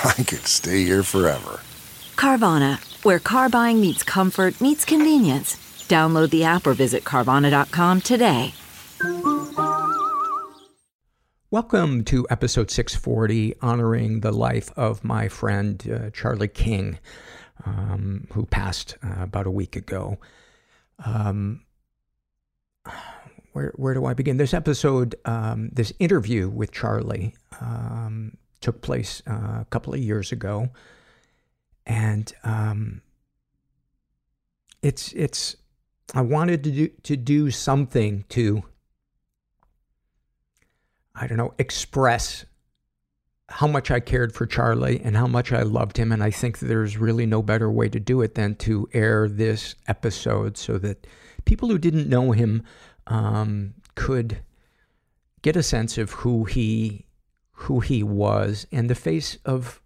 I could stay here forever. Carvana, where car buying meets comfort, meets convenience. Download the app or visit Carvana.com today. Welcome to episode 640, honoring the life of my friend uh, Charlie King, um, who passed uh, about a week ago. Um, where where do I begin? This episode, um, this interview with Charlie, um, took place uh, a couple of years ago, and um, it's it's. I wanted to do to do something to. I don't know, express how much I cared for Charlie and how much I loved him. And I think there's really no better way to do it than to air this episode so that people who didn't know him um, could get a sense of who he who he was in the face of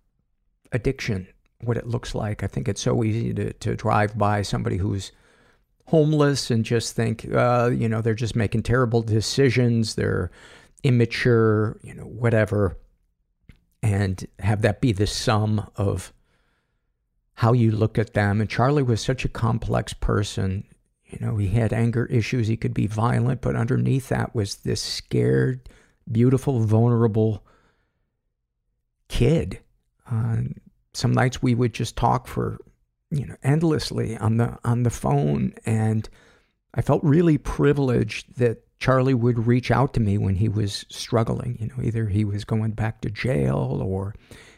addiction, what it looks like. I think it's so easy to, to drive by somebody who's homeless and just think, uh, you know, they're just making terrible decisions. They're immature, you know, whatever, and have that be the sum of how you look at them. And Charlie was such a complex person. You know, he had anger issues. He could be violent, but underneath that was this scared, beautiful, vulnerable kid. Uh, some nights we would just talk for, you know, endlessly on the on the phone, and I felt really privileged that Charlie would reach out to me when he was struggling. You know, either he was going back to jail or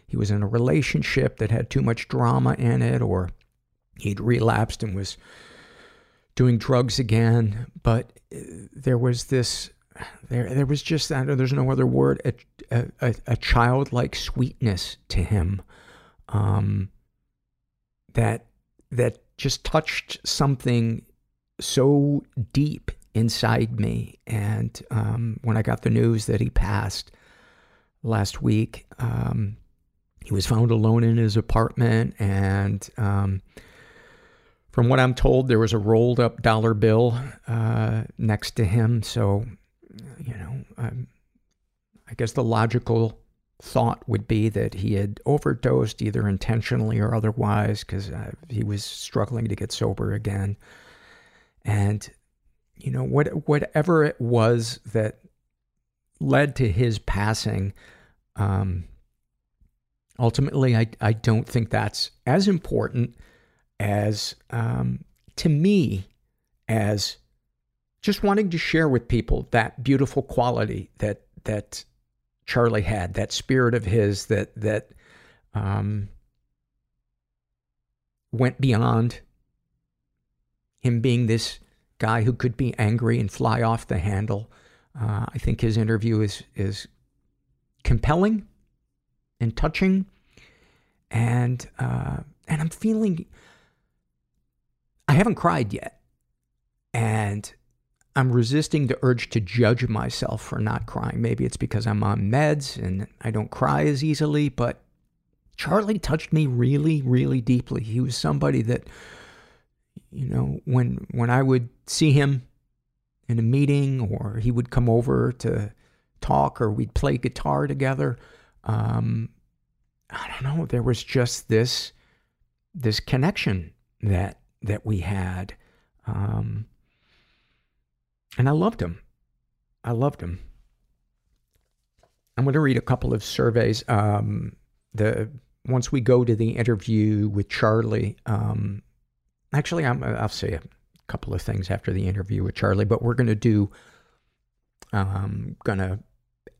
he was in a relationship that had too much drama in it or he'd relapsed and was doing drugs again. But uh, there was this, there, there was just, know there's no other word, a, a childlike sweetness to him um, that, that just touched something so deep inside me. And um, when I got the news that he passed last week, um, he was found alone in his apartment. And um, from what I'm told, there was a rolled up dollar bill uh, next to him. So, you know, um, I guess the logical thought would be that he had overdosed either intentionally or otherwise because uh, he was struggling to get sober again. And you know, what, whatever it was that led to his passing, um, ultimately, I, I don't think that's as important as, um, to me, as just wanting to share with people that beautiful quality that, that Charlie had, that spirit of his that, that, um, went beyond him being this guy who could be angry and fly off the handle. Uh, I think his interview is is compelling and touching, and uh, and I'm feeling. I haven't cried yet, and I'm resisting the urge to judge myself for not crying. Maybe it's because I'm on meds and I don't cry as easily, but Charlie touched me really, really deeply. He was somebody that you know, when when I would see him in a meeting or he would come over to talk or we'd play guitar together, um, I don't know, there was just this this connection that that we had. Um, and I loved him. I loved him. I'm going to read a couple of surveys. Um, the once we go to the interview with Charlie, um, actually, I'm, I'll say a couple of things after the interview with Charlie, but we're going to do, um, going to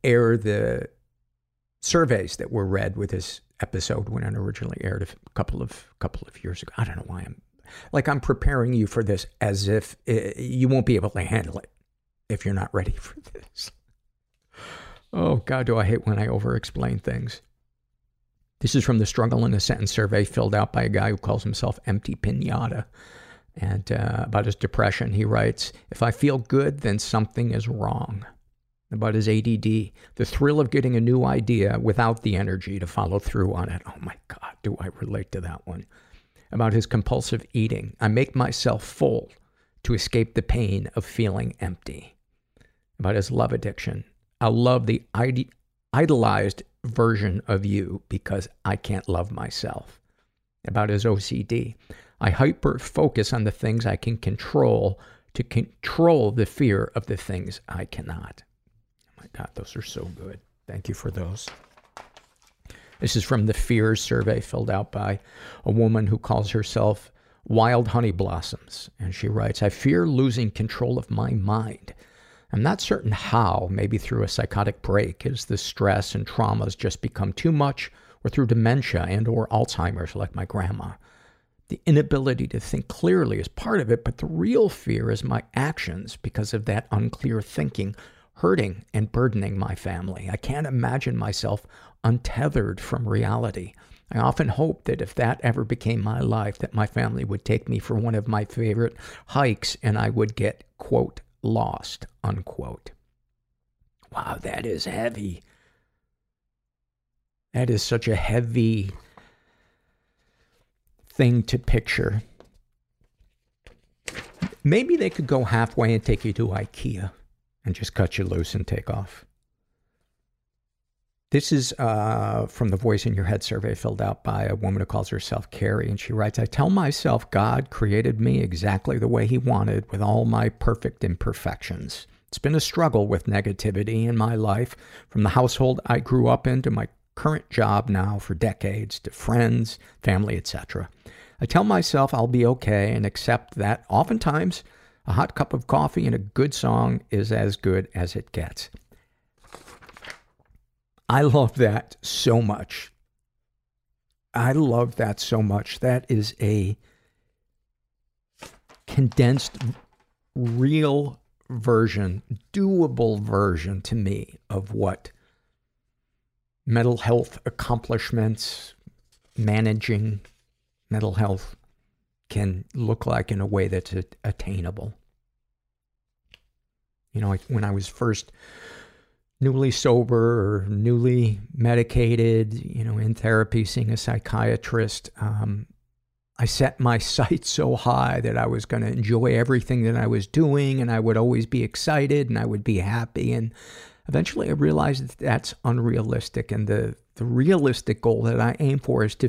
air the surveys that were read with this episode when it originally aired a couple of couple of years ago. I don't know why I'm like I'm preparing you for this as if it, you won't be able to handle it if you're not ready for this. Oh God, do I hate when I over-explain things. This is from the Struggle in a Sentence survey filled out by a guy who calls himself Empty Pinata. And uh, about his depression, he writes, If I feel good, then something is wrong. About his ADD, the thrill of getting a new idea without the energy to follow through on it. Oh my God, do I relate to that one. About his compulsive eating, I make myself full to escape the pain of feeling empty. About his love addiction, I love the ide- idolized version of you because I can't love myself. About his OCD, I hyper focus on the things I can control to control the fear of the things I cannot. Oh my God, those are so good. Thank you for those. This is from the Fears survey filled out by a woman who calls herself Wild Honey Blossoms. And she writes, I fear losing control of my mind. I'm not certain how, maybe through a psychotic break, as the stress and traumas just become too much, or through dementia and or Alzheimer's like my grandma. The inability to think clearly is part of it, but the real fear is my actions because of that unclear thinking hurting and burdening my family. I can't imagine myself untethered from reality. I often hope that if that ever became my life, that my family would take me for one of my favorite hikes and I would get, quote, lost, unquote. Wow, that is heavy. That is such a heavy thing to picture. Maybe they could go halfway and take you to IKEA and just cut you loose and take off. This is uh, from the Voice in Your Head survey filled out by a woman who calls herself Carrie. And she writes I tell myself God created me exactly the way He wanted with all my perfect imperfections. It's been a struggle with negativity in my life, from the household I grew up in to my current job now for decades, to friends, family, etc. I tell myself I'll be okay and accept that oftentimes a hot cup of coffee and a good song is as good as it gets. I love that so much. I love that so much. That is a condensed, real version, doable version to me of what mental health accomplishments, managing mental health can look like in a way that's attainable. You know, when I was first newly sober or newly medicated, you know, in therapy, seeing a psychiatrist, um, I set my sights so high that I was going to enjoy everything that I was doing and I would always be excited and I would be happy. And eventually I realized that that's unrealistic. And the, the realistic goal that I aim for is to,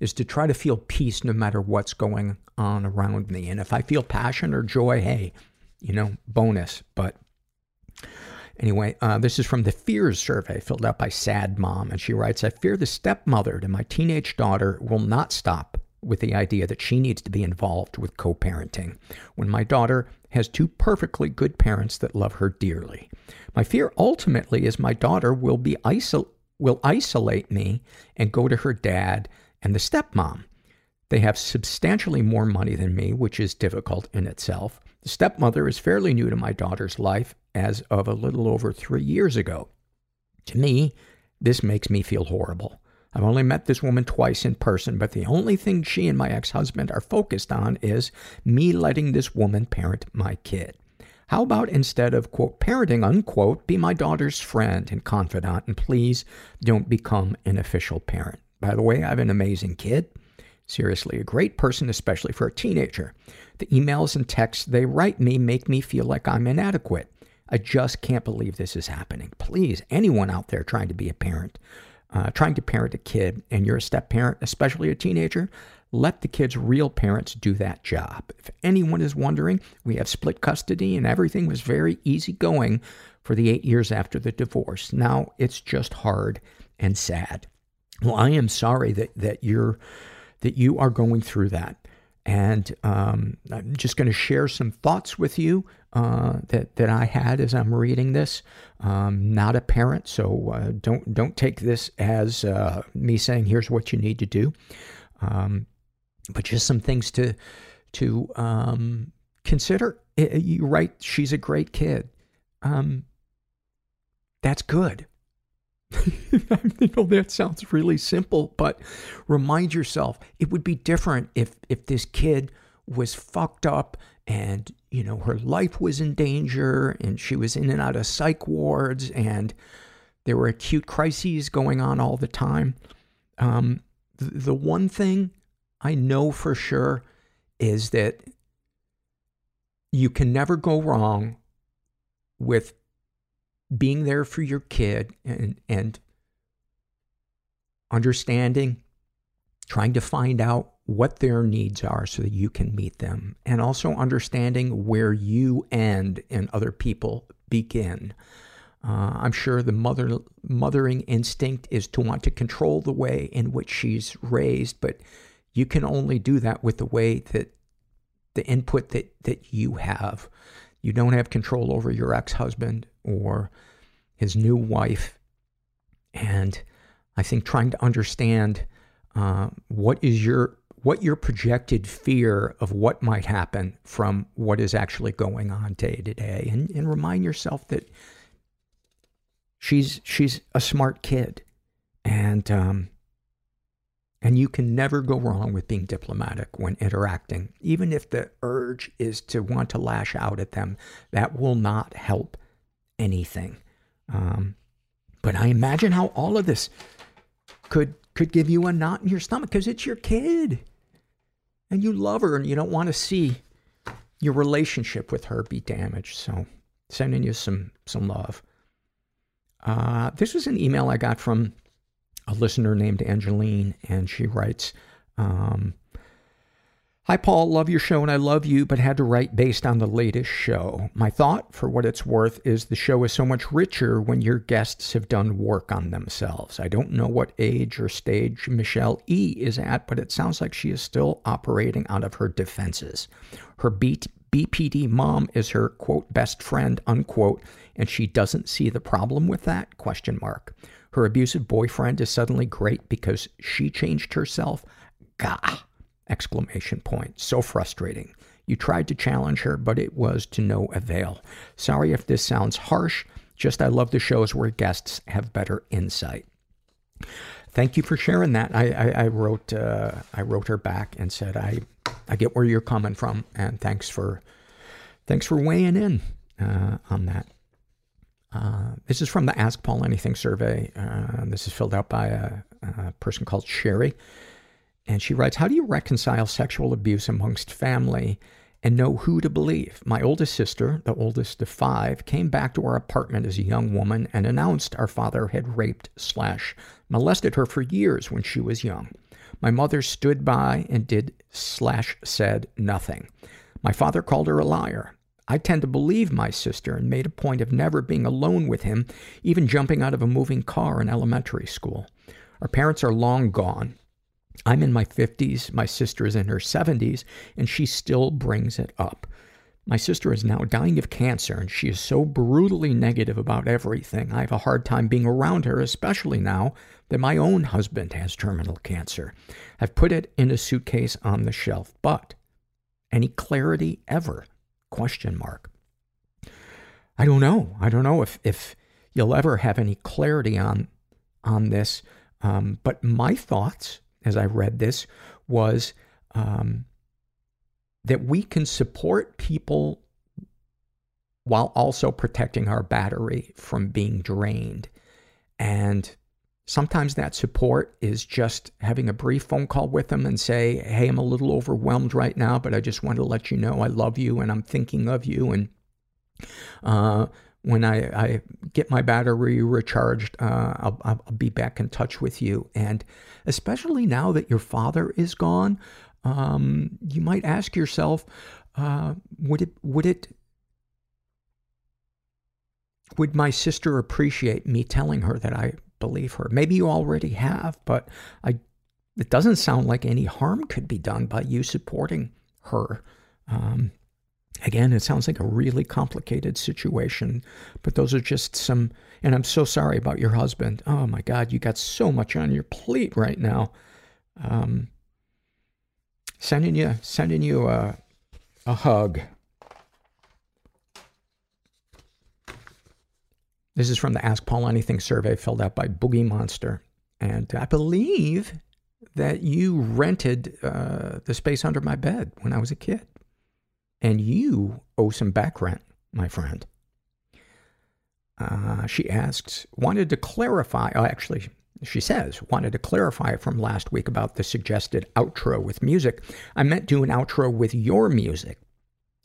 is to try to feel peace no matter what's going on around me. And if I feel passion or joy, hey, you know, bonus. But Anyway, uh, this is from the Fears survey filled out by Sad Mom, and she writes, I fear the stepmother to my teenage daughter will not stop with the idea that she needs to be involved with co parenting when my daughter has two perfectly good parents that love her dearly. My fear ultimately is my daughter will be isol- will isolate me and go to her dad and the stepmom. They have substantially more money than me, which is difficult in itself. The stepmother is fairly new to my daughter's life as of a little over three years ago. To me, this makes me feel horrible. I've only met this woman twice in person, but the only thing she and my ex husband are focused on is me letting this woman parent my kid. How about instead of, quote, parenting, unquote, be my daughter's friend and confidant, and please don't become an official parent? By the way, I have an amazing kid. Seriously, a great person, especially for a teenager. The emails and texts they write me make me feel like I'm inadequate. I just can't believe this is happening. Please, anyone out there trying to be a parent, uh, trying to parent a kid, and you're a step parent, especially a teenager, let the kid's real parents do that job. If anyone is wondering, we have split custody and everything was very easy going for the eight years after the divorce. Now it's just hard and sad. Well, I am sorry that, that you're that you are going through that. And um, I'm just going to share some thoughts with you uh, that that I had as I'm reading this. Um, not a parent, so uh, don't don't take this as uh, me saying here's what you need to do. Um, but just some things to to um, consider. You're right. She's a great kid. Um, that's good. you know that sounds really simple, but remind yourself it would be different if if this kid was fucked up and you know her life was in danger and she was in and out of psych wards and there were acute crises going on all the time. Um, the, the one thing I know for sure is that you can never go wrong with being there for your kid and, and understanding, trying to find out what their needs are so that you can meet them, and also understanding where you end and other people begin. Uh, I'm sure the mother mothering instinct is to want to control the way in which she's raised, but you can only do that with the way that the input that, that you have. You don't have control over your ex husband or his new wife. And I think trying to understand uh, what is your what your projected fear of what might happen from what is actually going on day to day and, and remind yourself that she's she's a smart kid and um, and you can never go wrong with being diplomatic when interacting. Even if the urge is to want to lash out at them, that will not help anything. Um, but I imagine how all of this could could give you a knot in your stomach because it's your kid, and you love her, and you don't want to see your relationship with her be damaged. So, sending you some some love. Uh, this was an email I got from a listener named Angeline, and she writes, um, Hi, Paul. Love your show and I love you, but had to write based on the latest show. My thought, for what it's worth, is the show is so much richer when your guests have done work on themselves. I don't know what age or stage Michelle E. is at, but it sounds like she is still operating out of her defenses. Her beat, BPD mom is her, quote, best friend, unquote, and she doesn't see the problem with that, question mark. Her abusive boyfriend is suddenly great because she changed herself. Gah! Exclamation point. So frustrating. You tried to challenge her, but it was to no avail. Sorry if this sounds harsh, just I love the shows where guests have better insight. Thank you for sharing that. I, I, I wrote uh, I wrote her back and said I I get where you're coming from, and thanks for thanks for weighing in uh, on that. Uh, this is from the Ask Paul Anything survey. Uh, this is filled out by a, a, person called Sherry. And she writes, How do you reconcile sexual abuse amongst family and know who to believe? My oldest sister, the oldest of five, came back to our apartment as a young woman and announced our father had raped slash molested her for years when she was young. My mother stood by and did slash said nothing. My father called her a liar. I tend to believe my sister and made a point of never being alone with him, even jumping out of a moving car in elementary school. Our parents are long gone. I'm in my 50s, my sister is in her 70s, and she still brings it up. My sister is now dying of cancer, and she is so brutally negative about everything. I have a hard time being around her, especially now that my own husband has terminal cancer. I've put it in a suitcase on the shelf, but any clarity ever? Question mark. I don't know. I don't know if, if you'll ever have any clarity on, on this. Um, but my thoughts as I read this was um, that we can support people while also protecting our battery from being drained. And Sometimes that support is just having a brief phone call with them and say, Hey, I'm a little overwhelmed right now, but I just want to let you know I love you and I'm thinking of you. And uh, when I, I, get my battery recharged, uh, I'll, I'll, be back in touch with you. And especially now that your father is gone, um, you might ask yourself, uh, would it, would it, would my sister appreciate me telling her that I believe her. Maybe you already have, but I, it doesn't sound like any harm could be done by you supporting her. Um, again, it sounds like a really complicated situation, but those are just some, and I'm so sorry about your husband. Oh my God, you got so much on your plate right now. Um, sending you, sending you a, a hug. This is from the Ask Paul Anything survey filled out by Boogie Monster. And I believe that you rented uh, the space under my bed when I was a kid. And you owe some back rent, my friend. Uh, she asks, wanted to clarify, oh, actually, she says, wanted to clarify from last week about the suggested outro with music. I meant do an outro with your music,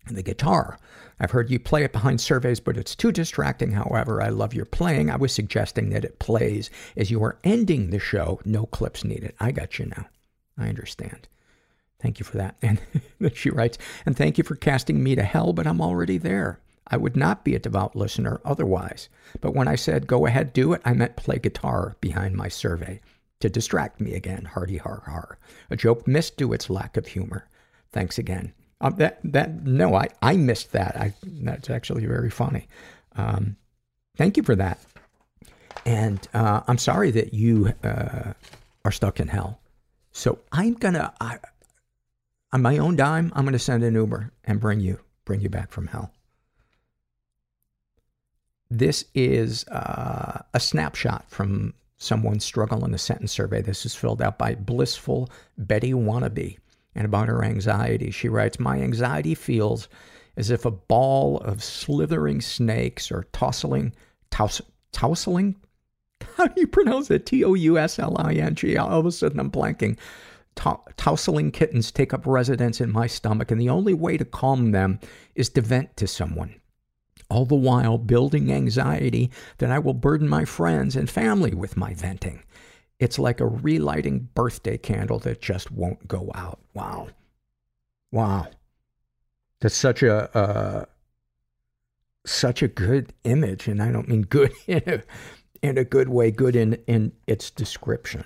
the guitar. I've heard you play it behind surveys, but it's too distracting. However, I love your playing. I was suggesting that it plays as you are ending the show. No clips needed. I got you now. I understand. Thank you for that. And she writes, and thank you for casting me to hell, but I'm already there. I would not be a devout listener otherwise. But when I said go ahead, do it, I meant play guitar behind my survey to distract me again. Hardy har har. A joke missed due its lack of humor. Thanks again. Um, that that no, I I missed that. I that's actually very funny. Um, thank you for that. And uh, I'm sorry that you uh, are stuck in hell. So I'm gonna I, on my own dime. I'm gonna send an Uber and bring you bring you back from hell. This is uh, a snapshot from someone's struggle in a sentence survey. This is filled out by blissful Betty Wannabe and about her anxiety. She writes, My anxiety feels as if a ball of slithering snakes or tousling, tous, tousling? How do you pronounce it? T O U S L I N G. All of a sudden I'm blanking. tousling kittens take up residence in my stomach, and the only way to calm them is to vent to someone. All the while building anxiety that I will burden my friends and family with my venting. It's like a relighting birthday candle that just won't go out. Wow. Wow. That's such a, uh, such a good image. And I don't mean good in a, in a good way, good in, in its description.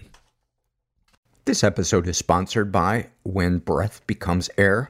This episode is sponsored by When Breath Becomes Air.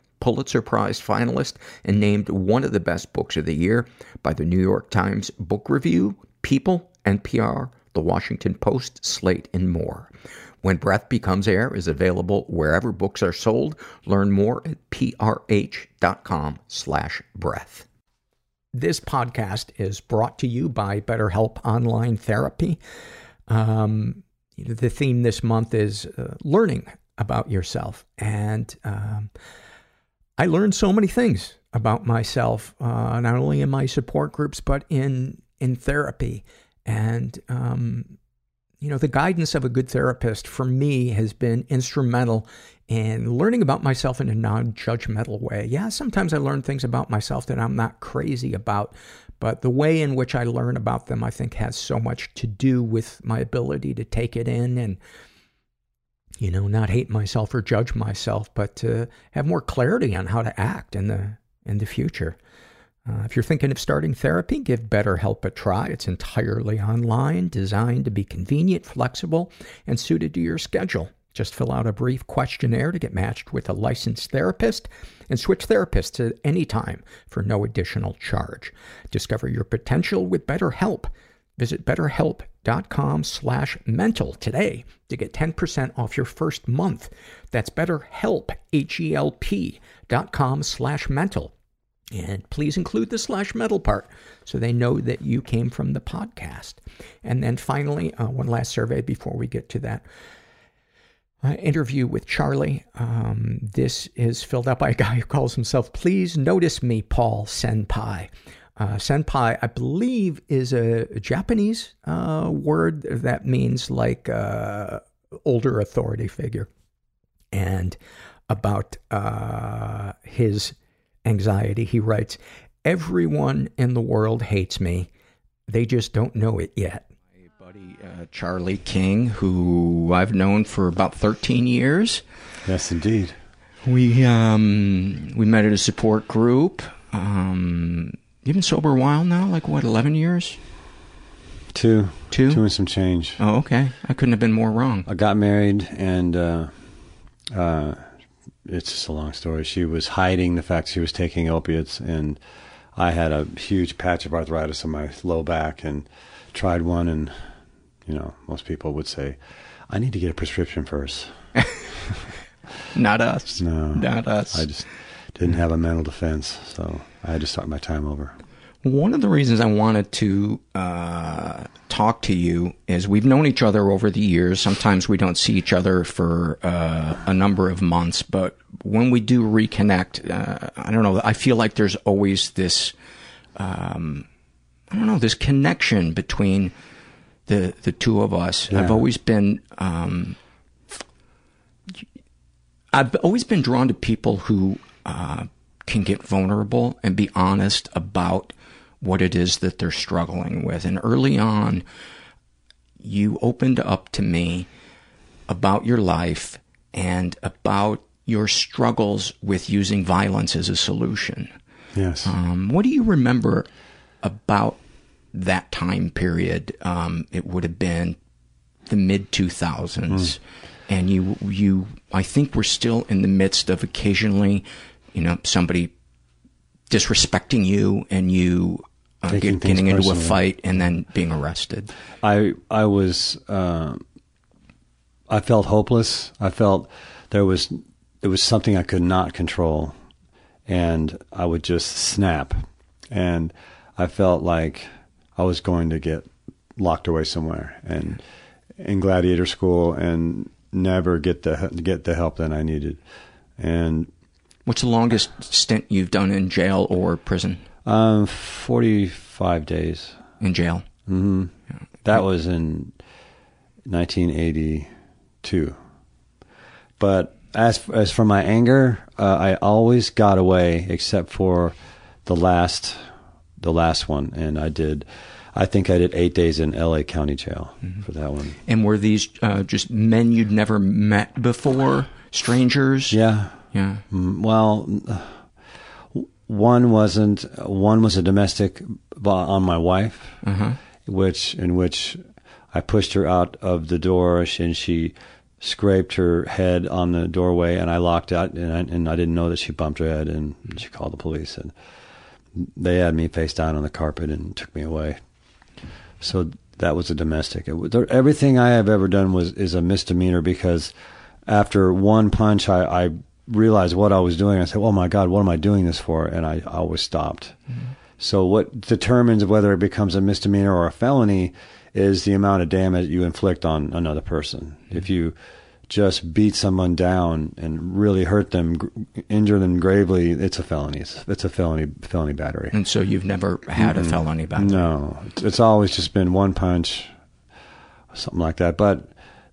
Pulitzer Prize finalist, and named one of the best books of the year by the New York Times Book Review, People, NPR, The Washington Post, Slate, and more. When Breath Becomes Air is available wherever books are sold. Learn more at prh.com slash breath. This podcast is brought to you by BetterHelp Online Therapy. Um, the theme this month is uh, learning about yourself. And um, I learned so many things about myself, uh, not only in my support groups, but in, in therapy. And, um, you know, the guidance of a good therapist for me has been instrumental in learning about myself in a non judgmental way. Yeah, sometimes I learn things about myself that I'm not crazy about, but the way in which I learn about them, I think, has so much to do with my ability to take it in and you know, not hate myself or judge myself, but to have more clarity on how to act in the in the future. Uh, if you're thinking of starting therapy, give BetterHelp a try. It's entirely online, designed to be convenient, flexible, and suited to your schedule. Just fill out a brief questionnaire to get matched with a licensed therapist and switch therapists at any time for no additional charge. Discover your potential with BetterHelp. Visit betterhelp.com slash mental today to get 10% off your first month. That's betterhelp, H-E-L-P dot com slash mental. And please include the slash metal part so they know that you came from the podcast. And then finally, uh, one last survey before we get to that uh, interview with Charlie. Um, this is filled out by a guy who calls himself Please Notice Me, Paul Senpai. Uh, senpai, I believe, is a Japanese uh, word that means like uh, older authority figure. And about uh, his anxiety, he writes, Everyone in the world hates me. They just don't know it yet. My buddy uh, Charlie King, who I've known for about 13 years. Yes, indeed. We um, we met at a support group. Um, You've been sober a while now, like what, 11 years? Two. Two? Two and some change. Oh, okay. I couldn't have been more wrong. I got married and, uh, uh, it's just a long story. She was hiding the fact she was taking opiates and I had a huge patch of arthritis on my low back and tried one and, you know, most people would say, I need to get a prescription first. Not us. No. Not us. I just didn't have a mental defense, so I just start my time over. One of the reasons I wanted to uh, talk to you is we've known each other over the years. Sometimes we don't see each other for uh, a number of months, but when we do reconnect, uh, I don't know. I feel like there's always this, um, I don't know, this connection between the the two of us. Yeah. I've always been. Um, I've always been drawn to people who uh, can get vulnerable and be honest about what it is that they're struggling with. And early on, you opened up to me about your life and about your struggles with using violence as a solution. Yes. Um, what do you remember about that time period? Um, it would have been the mid 2000s. Mm. And you, you, I think we're still in the midst of occasionally you know, somebody disrespecting you and you uh, get, getting into a fight and then being arrested. I I was uh, I felt hopeless. I felt there was it was something I could not control, and I would just snap, and I felt like I was going to get locked away somewhere and in gladiator school and never get the get the help that I needed, and What's the longest stint you've done in jail or prison? Um, 45 days. In jail? Mm-hmm. Yeah. That was in 1982. But as as for my anger, uh, I always got away except for the last the last one, and I did. I think I did eight days in L.A. County Jail mm-hmm. for that one. And were these uh, just men you'd never met before, strangers? Yeah, yeah. Mm, well, one wasn't. One was a domestic on my wife, uh-huh. which in which I pushed her out of the door, and she scraped her head on the doorway, and I locked out, and I, and I didn't know that she bumped her head, and she called the police, and they had me face down on the carpet and took me away. So that was a domestic. It, everything I have ever done was is a misdemeanor because after one punch, I, I realized what I was doing. I said, "Oh my God, what am I doing this for?" And I always stopped. Mm-hmm. So what determines whether it becomes a misdemeanor or a felony is the amount of damage you inflict on another person. Mm-hmm. If you just beat someone down and really hurt them, injure them gravely, it's a felony. It's, it's a felony felony battery. And so you've never had mm-hmm. a felony battery? No, it's always just been one punch, something like that. But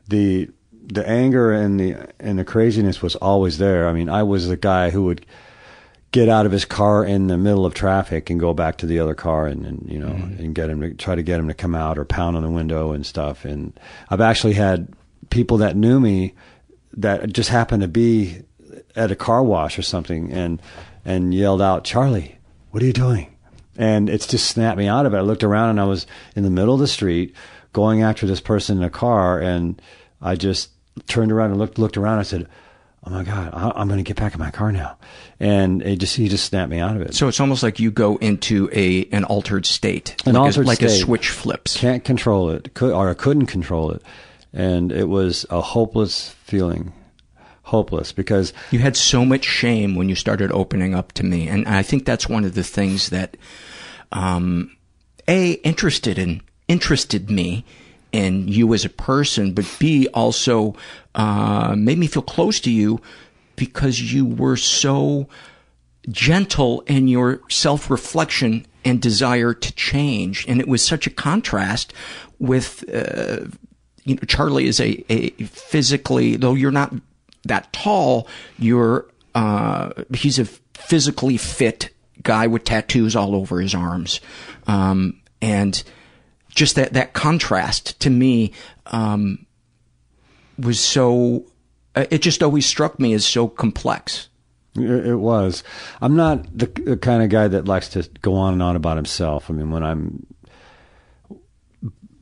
the the anger and the and the craziness was always there. I mean, I was the guy who would get out of his car in the middle of traffic and go back to the other car and, and you know mm-hmm. and get him to try to get him to come out or pound on the window and stuff. And I've actually had people that knew me that just happened to be at a car wash or something and and yelled out, "Charlie, what are you doing?" And it's just snapped me out of it. I looked around and I was in the middle of the street going after this person in a car and I just turned around and looked looked around. I said, oh my god, I, I'm going to get back in my car now, and it just he just snapped me out of it. So it's almost like you go into a an altered state, An like altered a, like a switch flips. can't control it, could, or I couldn't control it, and it was a hopeless feeling, hopeless. Because You had so much shame when you started opening up to me, and I think that's one of the things that, um, a interested in interested me in you as a person, but b also uh, made me feel close to you because you were so gentle in your self reflection and desire to change, and it was such a contrast with. Uh, you know, Charlie is a, a physically, though you're not that tall, you're, uh, he's a physically fit guy with tattoos all over his arms. Um, and just that, that contrast to me, um, was so, uh, it just always struck me as so complex. It was. I'm not the, the kind of guy that likes to go on and on about himself. I mean, when I'm,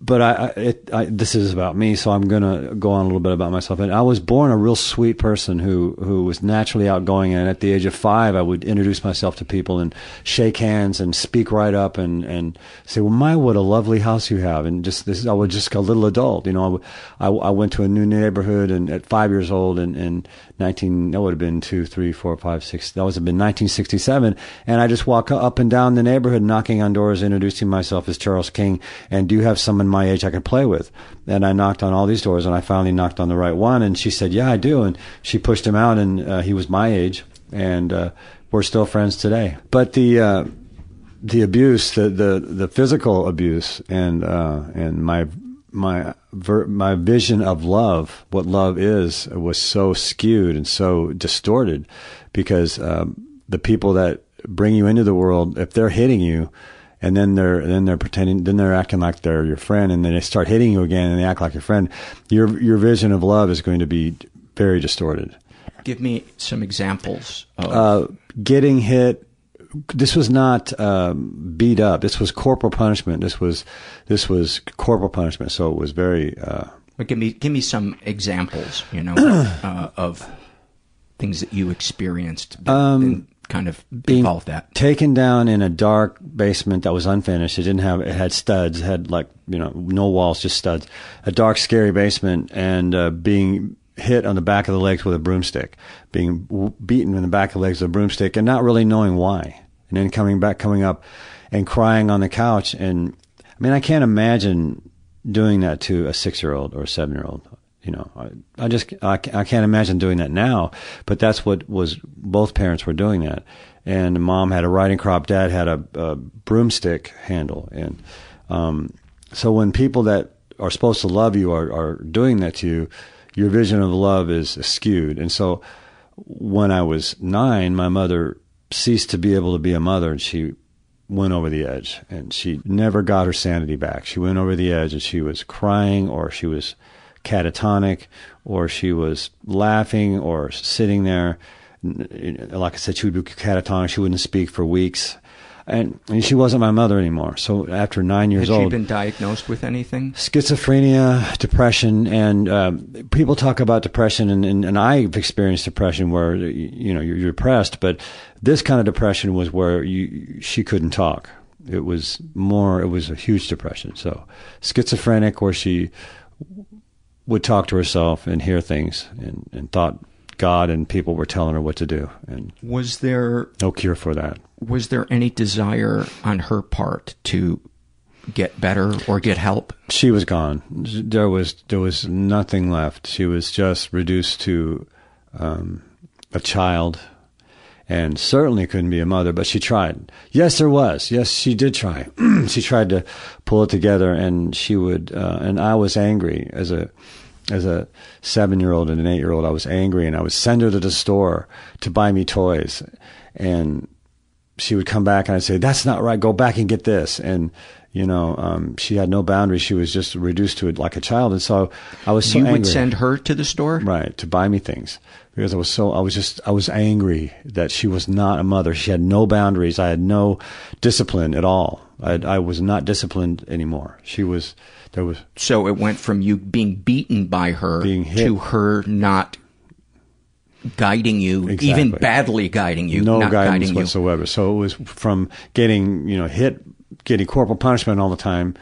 but I, I, it, I this is about me, so I'm gonna go on a little bit about myself. And I was born a real sweet person who who was naturally outgoing. And at the age of five, I would introduce myself to people and shake hands and speak right up and and say, "Well, my what a lovely house you have." And just this, I was just a little adult, you know. I I went to a new neighborhood and at five years old and and 19 that would have been two three four five six that would have been 1967 and i just walk up and down the neighborhood knocking on doors introducing myself as charles king and do you have someone my age i could play with? And i knocked on all these doors and i finally knocked on the right one and she said yeah i do. And she pushed him out and uh, he was my age and uh, we're still friends today. But the uh, the abuse, the, the, the physical abuse, and uh, and my my ver- my vision of love, what love is, was so skewed and so distorted, because um, the people that bring you into the world, if they're hitting you, and then they're then they're pretending, then they're acting like they're your friend, and then they start hitting you again, and they act like your friend, your your vision of love is going to be very distorted. Give me some examples of Uh, getting hit. This was not um, beat up. This was corporal punishment. This was this was corporal punishment. So it was very. Uh, But give me give me some examples, you know, uh, of things that you experienced that and kind of involved that. taken down in a dark basement that was unfinished. It didn't have. It had studs. It had like you know no walls, just studs. A dark, scary basement, and uh, being hit on the back of the legs with a broomstick, being w- beaten in the back of the legs with a broomstick, and not really knowing why. And then coming back, coming up, and crying on the couch. And I mean, I can't imagine doing that to a six-year-old or a seven-year-old. You know, I, I just I, I can't imagine doing that now. But that's what was both parents were doing that, and mom had a riding crop, dad had a, a broomstick handle, and um, so when people that are supposed to love you are are doing that to you, your vision of love is skewed. And so when I was nine, my mother ceased to be able to be a mother, and she went over the edge and she never got her sanity back. She went over the edge and she was crying or she was catatonic or she was laughing or sitting there. Like I said, she would be catatonic. She wouldn't speak for weeks. And, and she wasn't my mother anymore. So after nine years Had she old, been diagnosed with anything? schizophrenia, depression, and um, people talk about depression, and, and, and I've experienced depression where you know you're, you're depressed, but this kind of depression was where you she couldn't talk. It was more. It was a huge depression. So schizophrenic, where she would talk to herself and hear things, and, and thought God and people were telling her what to do, and Was there no cure for that. Was there any desire on her part to get better or get help? she was gone. There was there was nothing left. She was just reduced to um, a child, and certainly couldn't be a mother. But she tried. Yes, there was. Yes, she did try. she tried to pull it together, and she would. Uh, and I was angry as a as a seven year old and an eight year old. I was angry, and I would send her to the store to buy me toys, and she would come back and I'd say, "That's not right. Go back and get this." And you know, um, she had no boundaries. She was just reduced to it like a child. And so I was so you angry. would send her to the store? right to buy me things because I was so I was just I was angry that she was not a mother. She had no boundaries. I had no discipline at all. I, I was not disciplined anymore. She was there was So it went from you being beaten by her Being hit. to her not guiding you, Exactly. even badly guiding you, no not guidance guiding you. whatsoever. So it was from getting you know hit, getting corporal punishment all the time,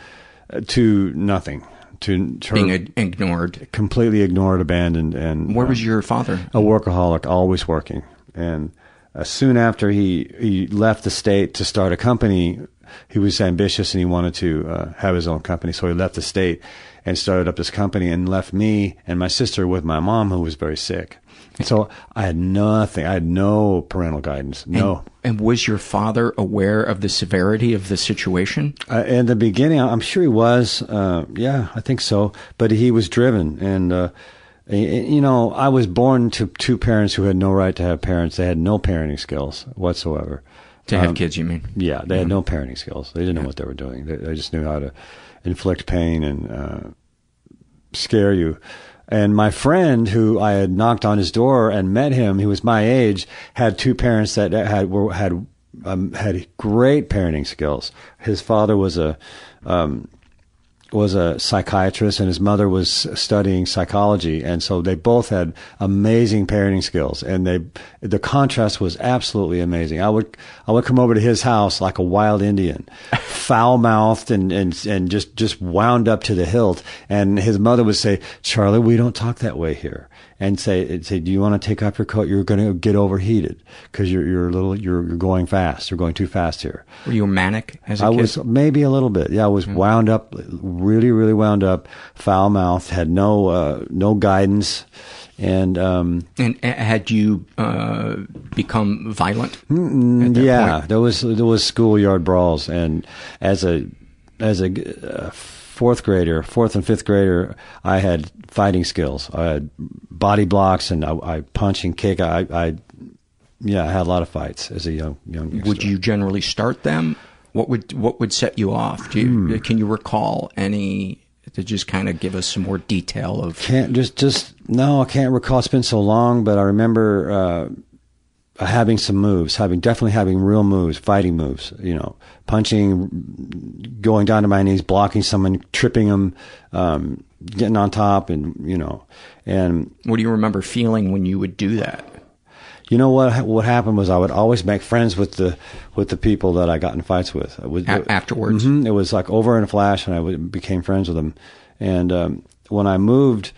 uh, to nothing, to, to Being ig- ignored. completely ignored, abandoned, and Where uh, was your father? a workaholic, always working. And uh, soon after he he left the state to start a company, he was ambitious and he wanted to uh, have his own company. So he left the state and started up this company and left me and my sister with my mom, who was very sick. So I had nothing. I had no parental guidance. No. And was your father aware of the severity of the situation? Uh, in the beginning, I'm sure he was. Uh, yeah, I think so. But he was driven, and uh, you know, I was born to two parents who had no right to have parents. They had no parenting skills whatsoever. To have Um, kids, you mean? Yeah, they had no parenting skills. They didn't know what they were doing. They, they just knew how to inflict pain and uh, scare you. And my friend, who I had knocked on his door and met him, he was my age, had two parents that had were had um, had great parenting skills. His father was a um, was a psychiatrist and his mother was studying psychology. And so they both had amazing parenting skills and they the contrast was absolutely amazing. I would i would come over to his house like a wild indian foul mouthed and, and and just just wound up to the hilt. And his mother would say charlie we don't talk that way here and say say do you want to take off your coat you're going to get overheated because you're you're a little you're, you're going fast you're going too fast here Were you manic as a I kid? was maybe a little bit. Yeah, I was wound up, really, really wound up, foul mouthed, had no uh, no guidance, and um, and uh, had you uh, become violent? yeah, point? there was there was schoolyard brawls, and as a as a uh, fourth grader, fourth and fifth grader, I had fighting skills. I had body blocks, and I, I punch and kick. I, I yeah, I had a lot of fights as a young young. Would you generally start them? What would what would set you off? Do you, Hmm. Can you recall any to just kind of give us some more detail of? can't just just no i can't recall it's been so long but i remember uh having some moves having definitely having real moves fighting moves you know punching going down to my knees blocking someone tripping them um getting on top and you know and What do you remember feeling when you would do that? you know what what happened was I would always make friends with the with the people that I got in fights with. Would- A- afterwards? Mhm. it was like over in a flash, and I would, became friends with them. And um, when I moved,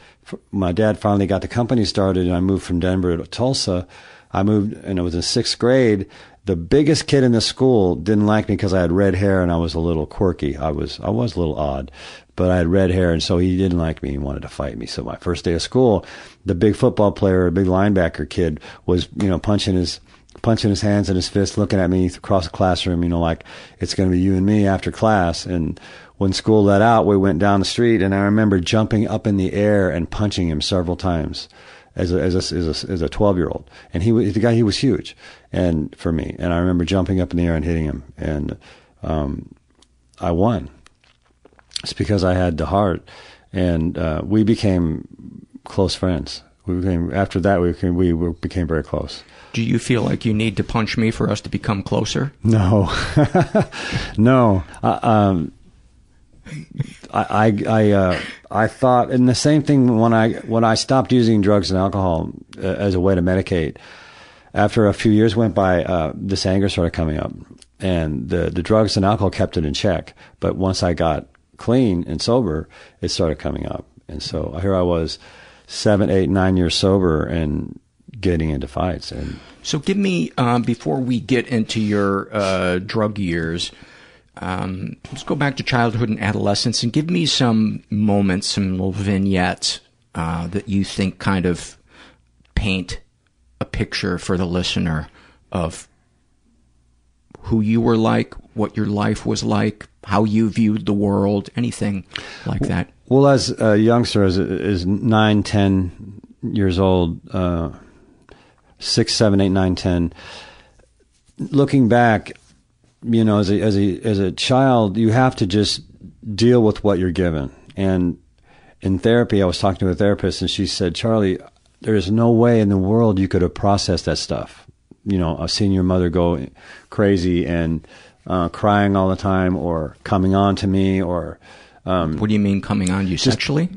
my dad finally got the company started, and I moved from Denver to Tulsa. I moved, and it was in sixth grade. The biggest kid in the school didn't like me because I had red hair and I was a little quirky. I was I was a little odd, but I had red hair, and so he didn't like me. He wanted to fight me. So my first day of school, the big football player, a big linebacker kid, was you know punching his punching his hands and his fists, looking at me across the classroom, you know, like it's going to be you and me after class. And when school let out, we went down the street, and I remember jumping up in the air and punching him several times as a, as a, as a, as a 12 year old. And he was, the guy, he was huge. And for me, and I remember jumping up in the air and hitting him. And, um, I won. It's because I had the heart. And, uh, we became close friends. We became, after that, we became, we were, became very close. Do you feel like you need to punch me for us to become closer? No, no. Uh, um, I I I, uh, I thought, and the same thing when I when I stopped using drugs and alcohol uh, as a way to medicate. After a few years went by, uh, this anger started coming up, and the the drugs and alcohol kept it in check. But once I got clean and sober, it started coming up, and so here I was, seven, eight, nine years sober, and getting into fights and. So give me um, before we get into your uh, drug years. Um, let's go back to childhood and adolescence and give me some moments, some little vignettes uh, that you think kind of paint a picture for the listener of who you were like, what your life was like, how you viewed the world, anything like that. Well, as a youngster, as is nine, ten years old, uh, six, seven, eight, nine, ten. Looking back, you know, as a as a as a child, you have to just deal with what you're given. And in therapy, I was talking to a therapist, and she said, "Charlie, there is no way in the world you could have processed that stuff. You know, I've seen your mother go crazy and uh, crying all the time, or coming on to me, or Um, what do you mean coming on you sexually?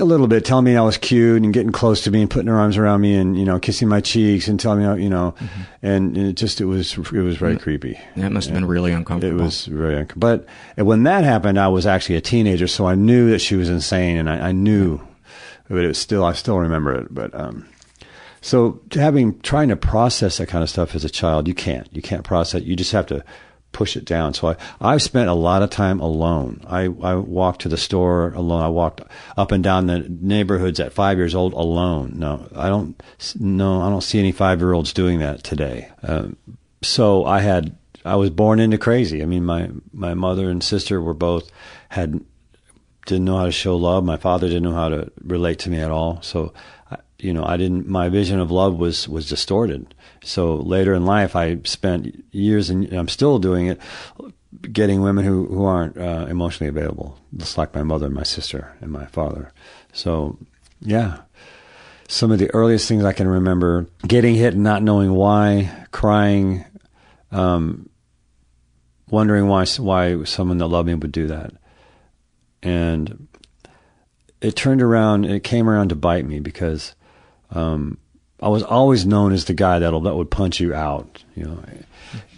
a little bit, telling me I was cute and getting close to me and putting her arms around me and you know kissing my cheeks and telling me you know, mm-hmm. and it just it was it was very mm-hmm. creepy. That must have been really uncomfortable. It was very, unc- but when that happened, I was actually a teenager, so I knew that she was insane, and I, I knew, but it was still, I still remember it. But um, so having trying to process that kind of stuff as a child, you can't, you can't process. it. You just have to push it down. So I, I've spent a lot of time alone. I, I walked to the store alone. I walked up and down the neighborhoods at five years old alone. No, I don't. No, I don't see any five year olds doing that today. Um, so I had I was born into crazy. I mean, my my mother and sister were both had didn't know how to show love. My father didn't know how to relate to me at all. So, you know, I didn't. My vision of love was was distorted. So later in life, I spent years and I'm still doing it, getting women who who aren't uh, emotionally available, just like my mother and my sister and my father. So, yeah some of the earliest things I can remember getting hit and not knowing why, crying, um, wondering why why someone that loved me would do that, and it turned around. It came around to bite me because um, I was always known as the guy that'll that would punch you out, you know,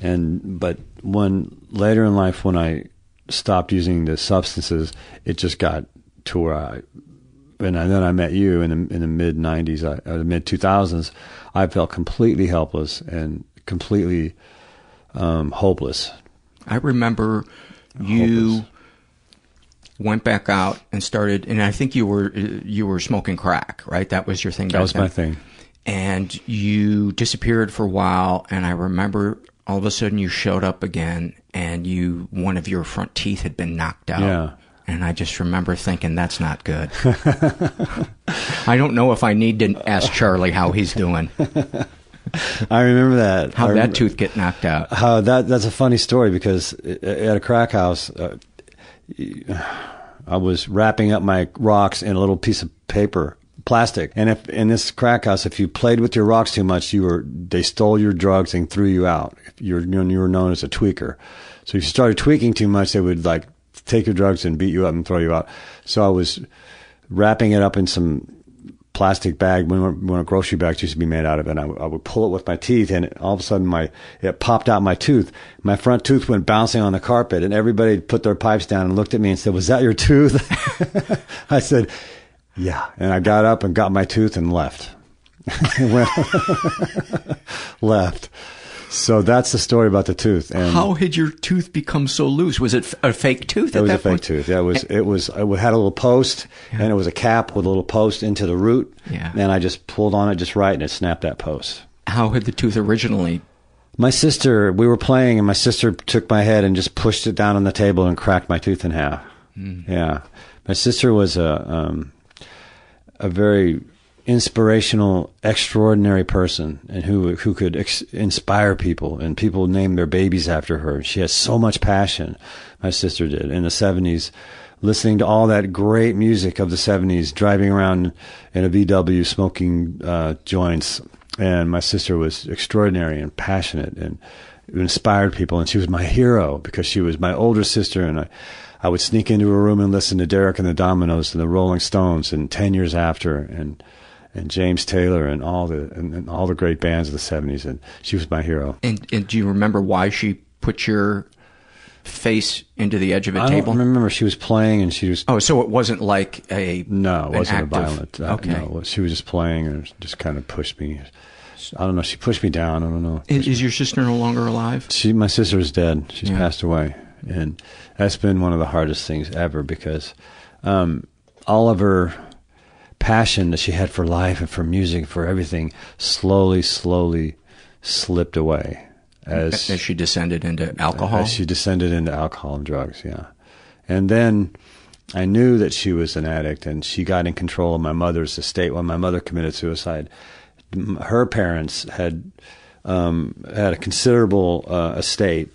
and but when later in life when I stopped using the substances, it just got to where I and then I met you in the in the mid '90s, uh, the mid 2000s. I felt completely helpless and completely um, hopeless. I remember you went back out and started, and I think you were you were smoking crack, right? That was your thing. That was then. my thing. And you disappeared for a while, and I remember all of a sudden you showed up again, and you one of your front teeth had been knocked out. Yeah. And I just remember thinking that's not good. I don't know if I need to ask Charlie how he's doing. I remember that. How that tooth get knocked out? How that that's a funny story because at a crack house, uh, I was wrapping up my rocks in a little piece of paper, plastic, and if in this crack house, if you played with your rocks too much, you were they stole your drugs and threw you out. You're you were known as a tweaker. So if you started tweaking too much, they would like take your drugs and beat you up and throw you out. So I was wrapping it up in some plastic bag when, when a grocery bag used to be made out of it. And I, would- I would pull it with my teeth, and all of a sudden, my it popped out my tooth. My front tooth went bouncing on the carpet, and everybody put their pipes down and looked at me and said, "Was that your tooth?" I said, "Yeah." And I got up and got my tooth and left. Went- left. So that's the story about the tooth. And How had your tooth become so loose? Was it a fake tooth? It at was that a fake point? tooth. Yeah, it was. It was. It had a little post, and it was a cap with a little post into the root. Yeah. And I just pulled on it just right, and it snapped that post. How had the tooth originally? My sister, we were playing, and my sister took my head and just pushed it down on the table and cracked my tooth in half. Yeah, my sister was a um, a very inspirational, extraordinary person, and who who could ex- inspire people, and people named their babies after her. She has so much passion. My sister did in the seventies, listening to all that great music of the seventies, driving around in a VW, smoking uh, joints, and my sister was extraordinary and passionate and inspired people, and she was my hero because she was my older sister, and I. I would sneak into a room and listen to Derek and the Dominos and the Rolling Stones and Ten Years After and and James Taylor and all the and, and all the great bands of the seventies and she was my hero. And, and do you remember why she put your face into the edge of a I table? I don't remember she was playing and she was Oh, so it wasn't like a no, it wasn't a violent. uh, okay. no, she was just playing and just kind of pushed me. I don't know. She pushed me down. I don't know. Is, is your sister no longer alive? She, my sister is dead. She's Yeah. passed away, and that's been one of the hardest things ever because um, all of her passion that she had for life and for music, for everything, slowly, slowly slipped away as As she descended into alcohol? as she descended into alcohol and drugs. Yeah, and then I knew that she was an addict, and she got in control of my mother's estate when my mother committed suicide. Her parents had um, had a considerable uh, estate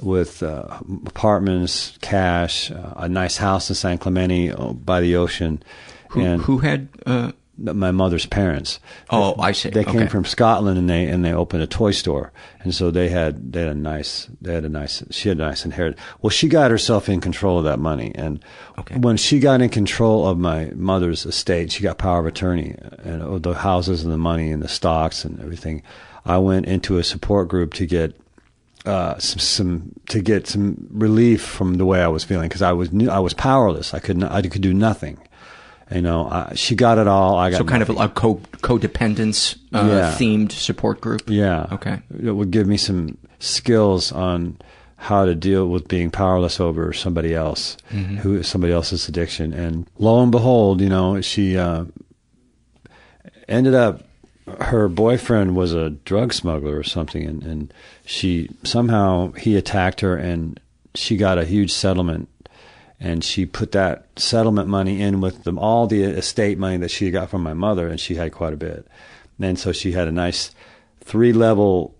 with uh, apartments, cash, uh, a nice house in San Clemente uh, by the ocean, who, and who had uh, my mother's parents. Oh, I see. They came Okay. from Scotland and they and they opened a toy store, and so they had they had a nice they had a nice she had a nice inheritance. Well, she got herself in control of that money, and Okay. when she got in control of my mother's estate, she got power of attorney and uh, the houses and the money and the stocks and everything. I went into a support group to get uh, some, some to get some relief from the way I was feeling because I was I was powerless. I could not, I could do nothing. You know, I, she got it all. I got So kind of a co codependence uh, Yeah. themed support group. Yeah. Okay. It would give me some skills on how to deal with being powerless over somebody else, who somebody else's addiction. And lo and behold, you know, she uh, ended up. Her boyfriend was a drug smuggler or something, and, and she somehow he attacked her, and she got a huge settlement. And she put that settlement money in with them, all the estate money that she got from my mother, and she had quite a bit. And so she had a nice three level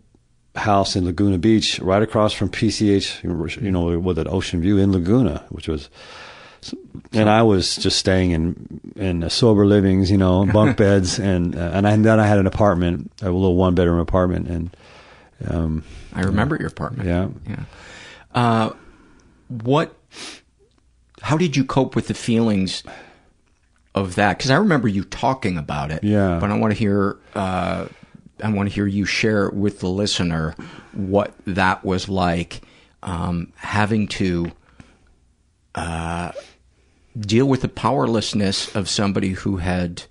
house in Laguna Beach, right across from PCH, you know, with an ocean view in Laguna, which was. And I was just staying in in sober livings, you know, bunk beds, and uh, and, I, and then I had an apartment, a little one bedroom apartment, and um, I remember your apartment. yeah, Yeah. Uh, what? How did you cope with the feelings of that? Because I remember you talking about it. Yeah. But I want to hear. Uh, I want to hear you share with the listener what that was like, um, having to uh, deal with the powerlessness of somebody who had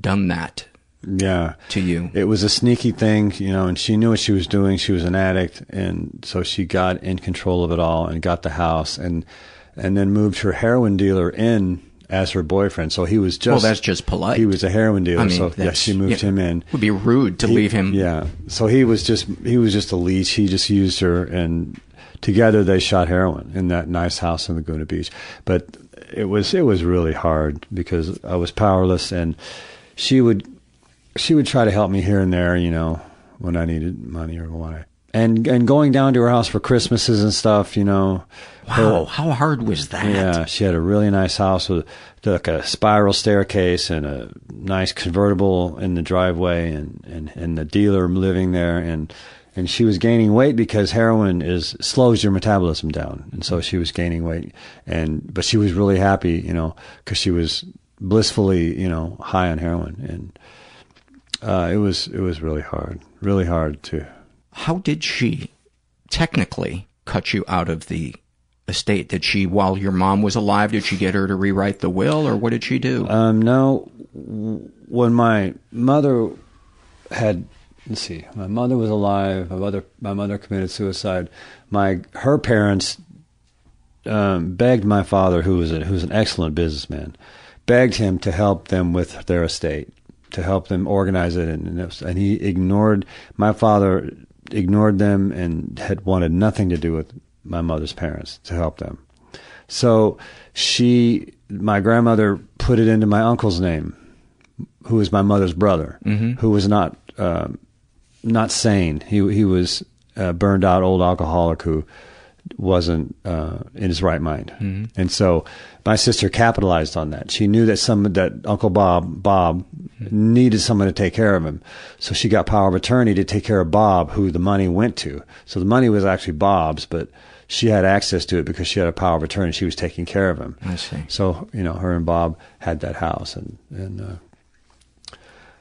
done that yeah. to you. It was a sneaky thing, you know, and she knew what she was doing. She was an addict, and so she got in control of it all and got the house, and and then moved her heroin dealer in as her boyfriend. So he was just Well, that's just polite. He was a heroin dealer, I mean, so yeah, she moved yeah, him in. Would be rude to He- leave him. Yeah, so he was just he was just a leech. He just used her, and together they shot heroin in that nice house in Laguna Beach. But it was it was really hard because I was powerless, and she would she would try to help me here and there, you know, when I needed money or when I and and going down to her house for Christmases and stuff, you know. Wow, how hard was that? Yeah, she had a really nice house with like a spiral staircase and a nice convertible in the driveway, and and and the dealer living there, and and she was gaining weight because heroin is slows your metabolism down, and so she was gaining weight, and but she was really happy, you know, because she was blissfully, you know, high on heroin, and uh, it was it was really hard, really hard to. How did she technically cut you out of the estate? Did she, while your mom was alive, did she get her to rewrite the will, or what did she do? Um, no, when my mother had, let's see, my mother was alive. My mother, my mother committed suicide. My her parents um, begged my father, who was a, who was an excellent businessman, begged him to help them with their estate, to help them organize it, and and, it was- and he ignored my father ignored them and had wanted nothing to do with my mother's parents to help them. So she, my grandmother, put it into my uncle's name, who was my mother's brother, who was not um, not sane. He he was a burned out old alcoholic who wasn't uh, in his right mind, and so my sister capitalized on that. She knew that some that Uncle Bob Bob needed someone to take care of him, so she got power of attorney to take care of Bob, who the money went to. So the money was actually Bob's, but she had access to it because she had a power of attorney. She was taking care of him. I see. So you know, her and Bob had that house, and and. Uh,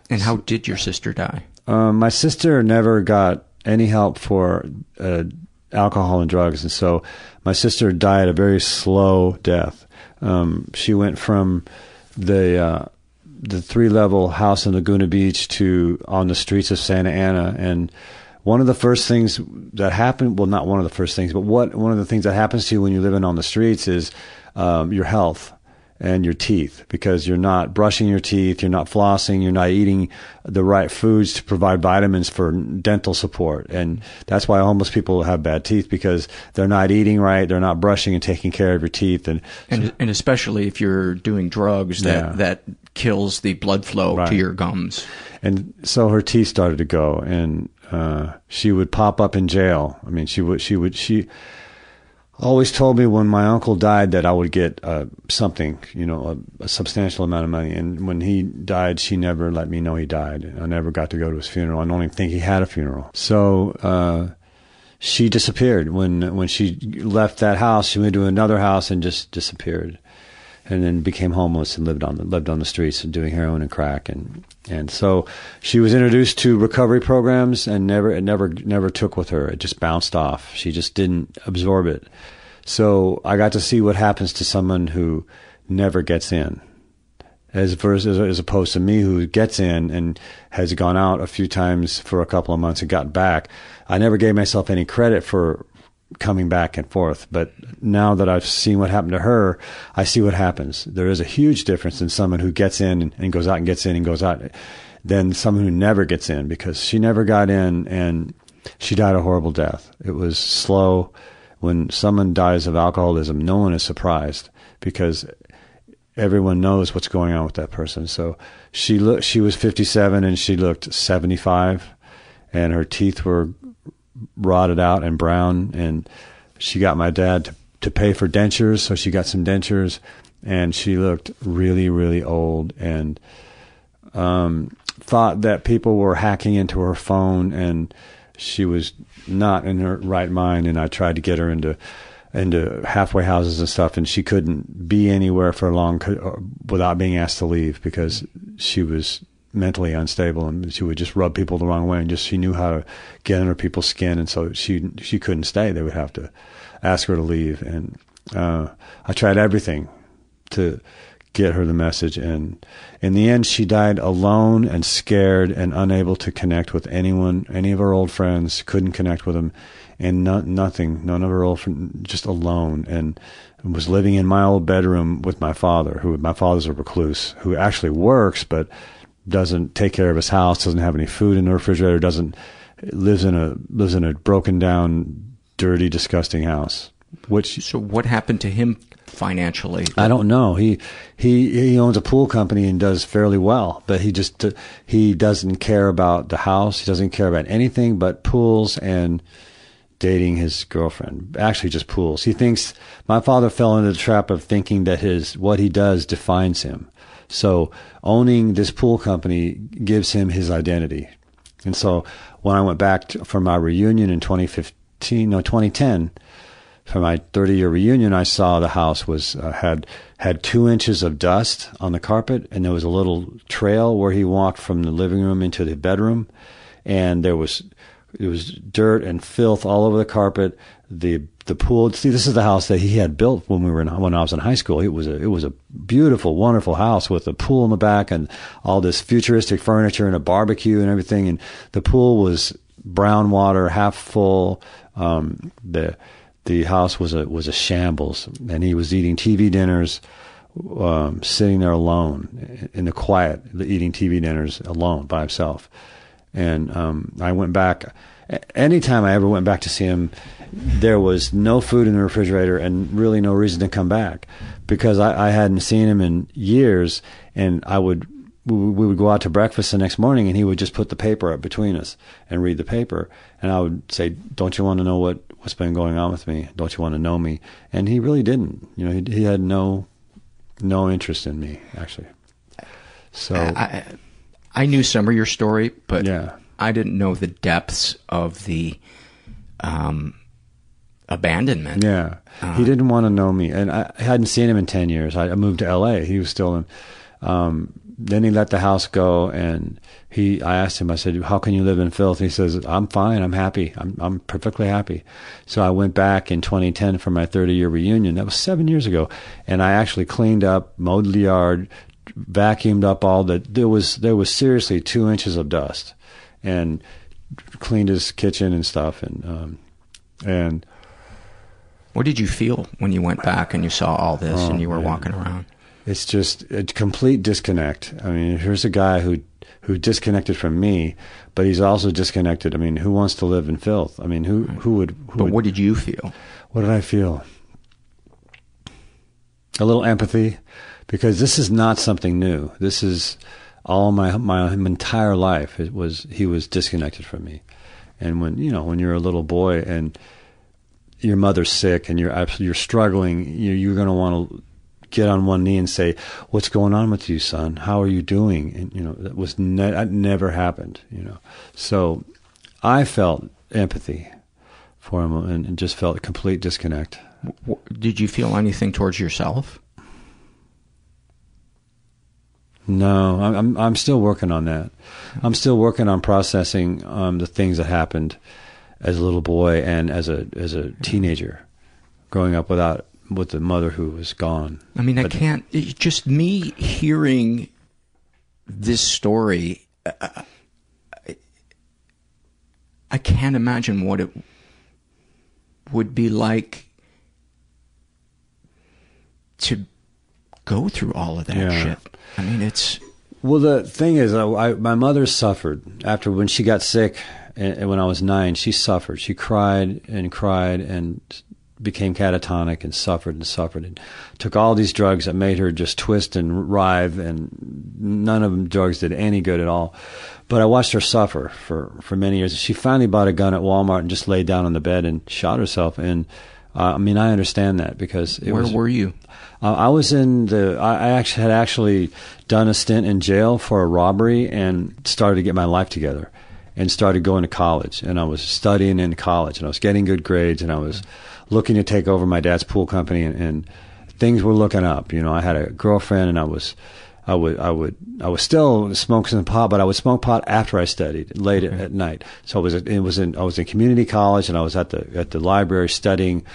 And how did your sister die? Um, my sister never got any help for uh, alcohol and drugs, and so my sister died a very slow death. Um, she went from the uh, the three level house in Laguna Beach to on the streets of Santa Ana, and one of the first things that happened well, not one of the first things, but what one of the things that happens to you when you're living on the streets is um, your health and your teeth because you're not brushing your teeth, you're not flossing, you're not eating the right foods to provide vitamins for dental support. And that's why homeless people have bad teeth because they're not eating right, they're not brushing and taking care of your teeth. And, And and especially if you're doing drugs that Yeah. that kills the blood flow Right. to your gums. and so her teeth started to go, and uh, she would pop up in jail. I mean, she would, she would, she. Always told me when my uncle died that I would get uh, something, you know, a, a, substantial amount of money. And when he died, she never let me know he died. I never got to go to his funeral. I don't even think he had a funeral. So uh, she disappeared when when she left that house. She went to another house and just disappeared, and then became homeless and lived on the, lived on the streets and doing heroin and crack and and so she was introduced to recovery programs and never it never never took with her. It just bounced off. She just didn't absorb it. So I got to see what happens to someone who never gets in. As, versus, as opposed to me who gets in and has gone out a few times for a couple of months and got back. I never gave myself any credit for coming back and forth. But now that I've seen what happened to her, I see what happens. There is a huge difference in someone who gets in and, goes out and gets in and goes out than someone who never gets in because she never got in and she died a horrible death. It was slow. When someone dies of alcoholism, no one is surprised because everyone knows what's going on with that person. So she she was 57 and she looked 75 and her teeth were rotted out and brown and she got my dad to, to pay for dentures. So she got some dentures and she looked really, really old and, um, thought that people were hacking into her phone and she was not in her right mind. And I tried to get her into, into halfway houses and stuff, and she couldn't be anywhere for long uh, without being asked to leave because she was mentally unstable and she would just rub people the wrong way and just she knew how to get under people's skin and so she she couldn't stay. They would have to ask her to leave and uh, I tried everything to get her the message and in the end she died alone and scared and unable to connect with anyone any of her old friends couldn't connect with them and no, nothing none of her old friends just alone and was living in my old bedroom with my father who my father's a recluse who actually works but doesn't take care of his house, doesn't have any food in the refrigerator, doesn't lives in a lives in a broken down, dirty, disgusting house. Which so what happened to him financially? I don't know. He he he owns a pool company and does fairly well, but he just he doesn't care about the house. He doesn't care about anything but pools and dating his girlfriend. Actually, just pools. He thinks my father fell into the trap of thinking that his what he does defines him. So owning this pool company gives him his identity. And so when I went back to, for my reunion in 2015, no, 2010, for my 30 year reunion, I saw the house was uh, had had two inches of dust on the carpet, and there was a little trail where he walked from the living room into the bedroom, and there was it was dirt and filth all over the carpet. The the pool. See, this is the house that he had built when we were in, when I was in high school. It was a it was a beautiful, wonderful house with a pool in the back and all this futuristic furniture and a barbecue and everything. And the pool was brown water, half full. Um, the the house was a was a shambles, and he was eating TV dinners, um, sitting there alone in the quiet, eating TV dinners alone by himself. And um, I went back. Anytime I ever went back to see him, there was no food in the refrigerator and really no reason to come back because I, I hadn't seen him in years. And I would we would go out to breakfast the next morning and he would just put the paper up between us and read the paper. And I would say don't you want to know what what's been going on with me? Don't you want to know me? And he really didn't. You know he, he had no no interest in me actually. So I, I knew some of your story but yeah. I didn't know the depths of the um abandonment. Yeah. Uh, he didn't want to know me. And I hadn't seen him in 10 years. I, moved to LA. He was still in, um, then he let the house go and he, I asked him, I said, how can you live in filth? he says, I'm fine. I'm happy. I'm, I'm perfectly happy. So I went back in 2010 for my 30 year reunion. That was seven years ago. And I actually cleaned up, mowed the yard, vacuumed up all the, there was, there was seriously two inches of dust and cleaned his kitchen and stuff. And, um, and, what did you feel when you went back and you saw all this oh, and you were man. walking around? It's just a complete disconnect. I mean, here's a guy who who disconnected from me, but he's also disconnected. I mean, who wants to live in filth? I mean, who who would? Who but would, what did you feel? What did I feel? A little empathy, because this is not something new. This is all my my entire life. It was he was disconnected from me, and when you know when you're a little boy and your mother's sick and you're you're struggling, you, you're going to want to get on one knee and say, "What's going on with you, son? How are you doing?" And you know that was ne- that never happened. You know, so I felt empathy for him and, and just felt a complete disconnect. Did you feel anything towards yourself? No, I'm I'm, I'm still working on that. I'm still working on processing um, the things that happened as a little boy and as a as a teenager, growing up without with the mother who was gone. I mean, I But- can't. Just me hearing this story, uh, I, I can't imagine what it would be like to go through all of that Yeah. shit. I mean, it's Well, the thing is, I, I, my mother suffered after when she got sick, and, and when I was nine, she suffered. She cried and cried and became catatonic and suffered and suffered and took all these drugs that made her just twist and writhe, and none of them drugs did any good at all. But I watched her suffer for for many years. She finally bought a gun at Walmart and just laid down on the bed and shot herself. And uh, I mean, I understand that because it where was, were you? uh, I was in the. I I actually had actually done a stint in jail for a robbery and started to get my life together, and started going to college. And I was studying in college, and I was getting good grades, and I was looking to take over my dad's pool company, and, and things were looking up. You know, I had a girlfriend, and I was. I would, I would, I was still smoking pot, but I would smoke pot after I studied late at, at night. So I was, it was in, I was in community college, and I was at the at the library studying,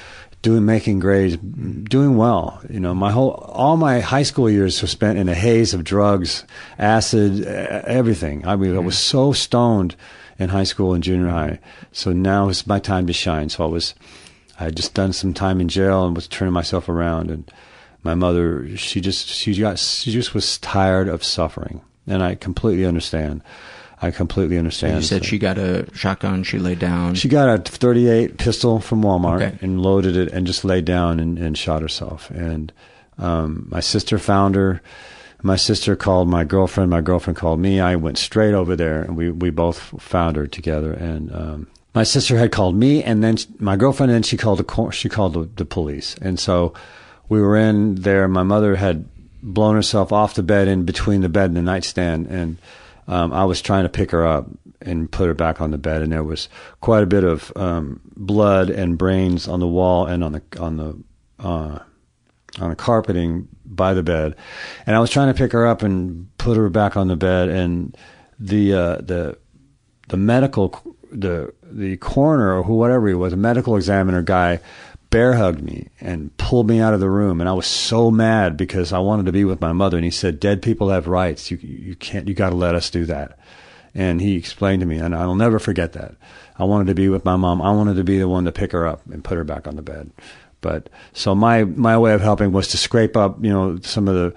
doing making grades, doing well. You know, my whole all my high school years were spent in a haze of drugs, acid, everything. I mean, I mm-hmm. was so stoned in high school and junior high. So now it's my time to shine. So I was, I had just done some time in jail and was turning myself around. And my mother, she just she got she just was tired of suffering, and I completely understand. I completely understand. You said So- she got a shotgun. She lay down. she got a 38 pistol from Walmart Okay. and loaded it and just laid down and, and shot herself. And um, my sister found her. My sister called my girlfriend. My girlfriend called me. I went straight over there and we, we both found her together. And um, my sister had called me and then my girlfriend and then she called the she called the, the police. And so we were in there. My mother had blown herself off the bed in between the bed and the nightstand and um, I was trying to pick her up and put her back on the bed, and there was quite a bit of um, blood and brains on the wall and on the on the uh, on the carpeting by the bed, and I was trying to pick her up and put her back on the bed, and the uh, the the medical the the coroner or whatever he was, a medical examiner guy, bear hugged me and pulled me out of the room, and I was so mad because I wanted to be with my mother, and he said, "Dead people have rights. You you can't. You got to let us do that." And he explained to me, and I'll never forget that. I wanted to be with my mom. I wanted to be the one to pick her up and put her back on the bed. But so my my way of helping was to scrape up, you know, some of the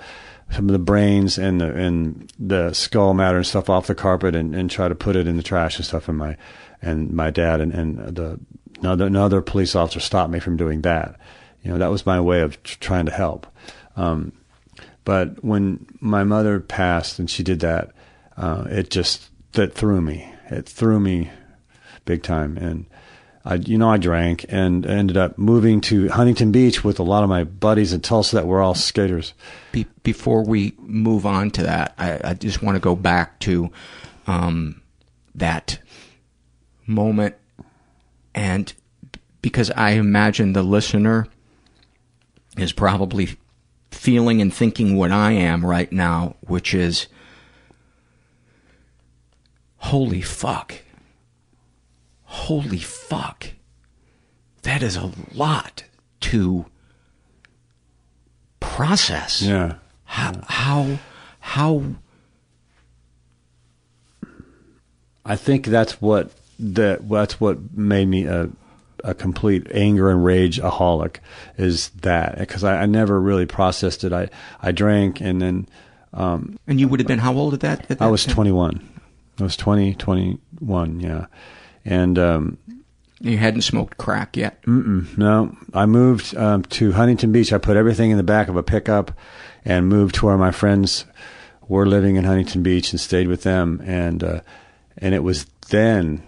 some of the brains and the and the skull matter and stuff off the carpet and, and try to put it in the trash and stuff. And my and my dad and and the another another police officer stopped me from doing that. You know, that was my way of tr- trying to help. Um, but when my mother passed and she did that, uh, it just that threw me. It threw me big time. And I, you know, I drank and ended up moving to Huntington Beach with a lot of my buddies in Tulsa that were all skaters. Be- before we move on to that, I, I just want to go back to um, that moment, and because I imagine the listener is probably feeling and thinking what I am right now, which is, holy fuck. Holy fuck. That is a lot to process. Yeah. How, how, how, I think that's what that that's what made me a a complete anger and rage aholic is that because I, I never really processed it. I I drank and then um, and you would have been how old at that? At that I was time? 21. I was 20, 21, yeah. And um, You hadn't smoked crack yet. No, I moved um, to Huntington Beach. I put everything in the back of a pickup and moved to where my friends were living in Huntington Beach and stayed with them. And uh, and it was then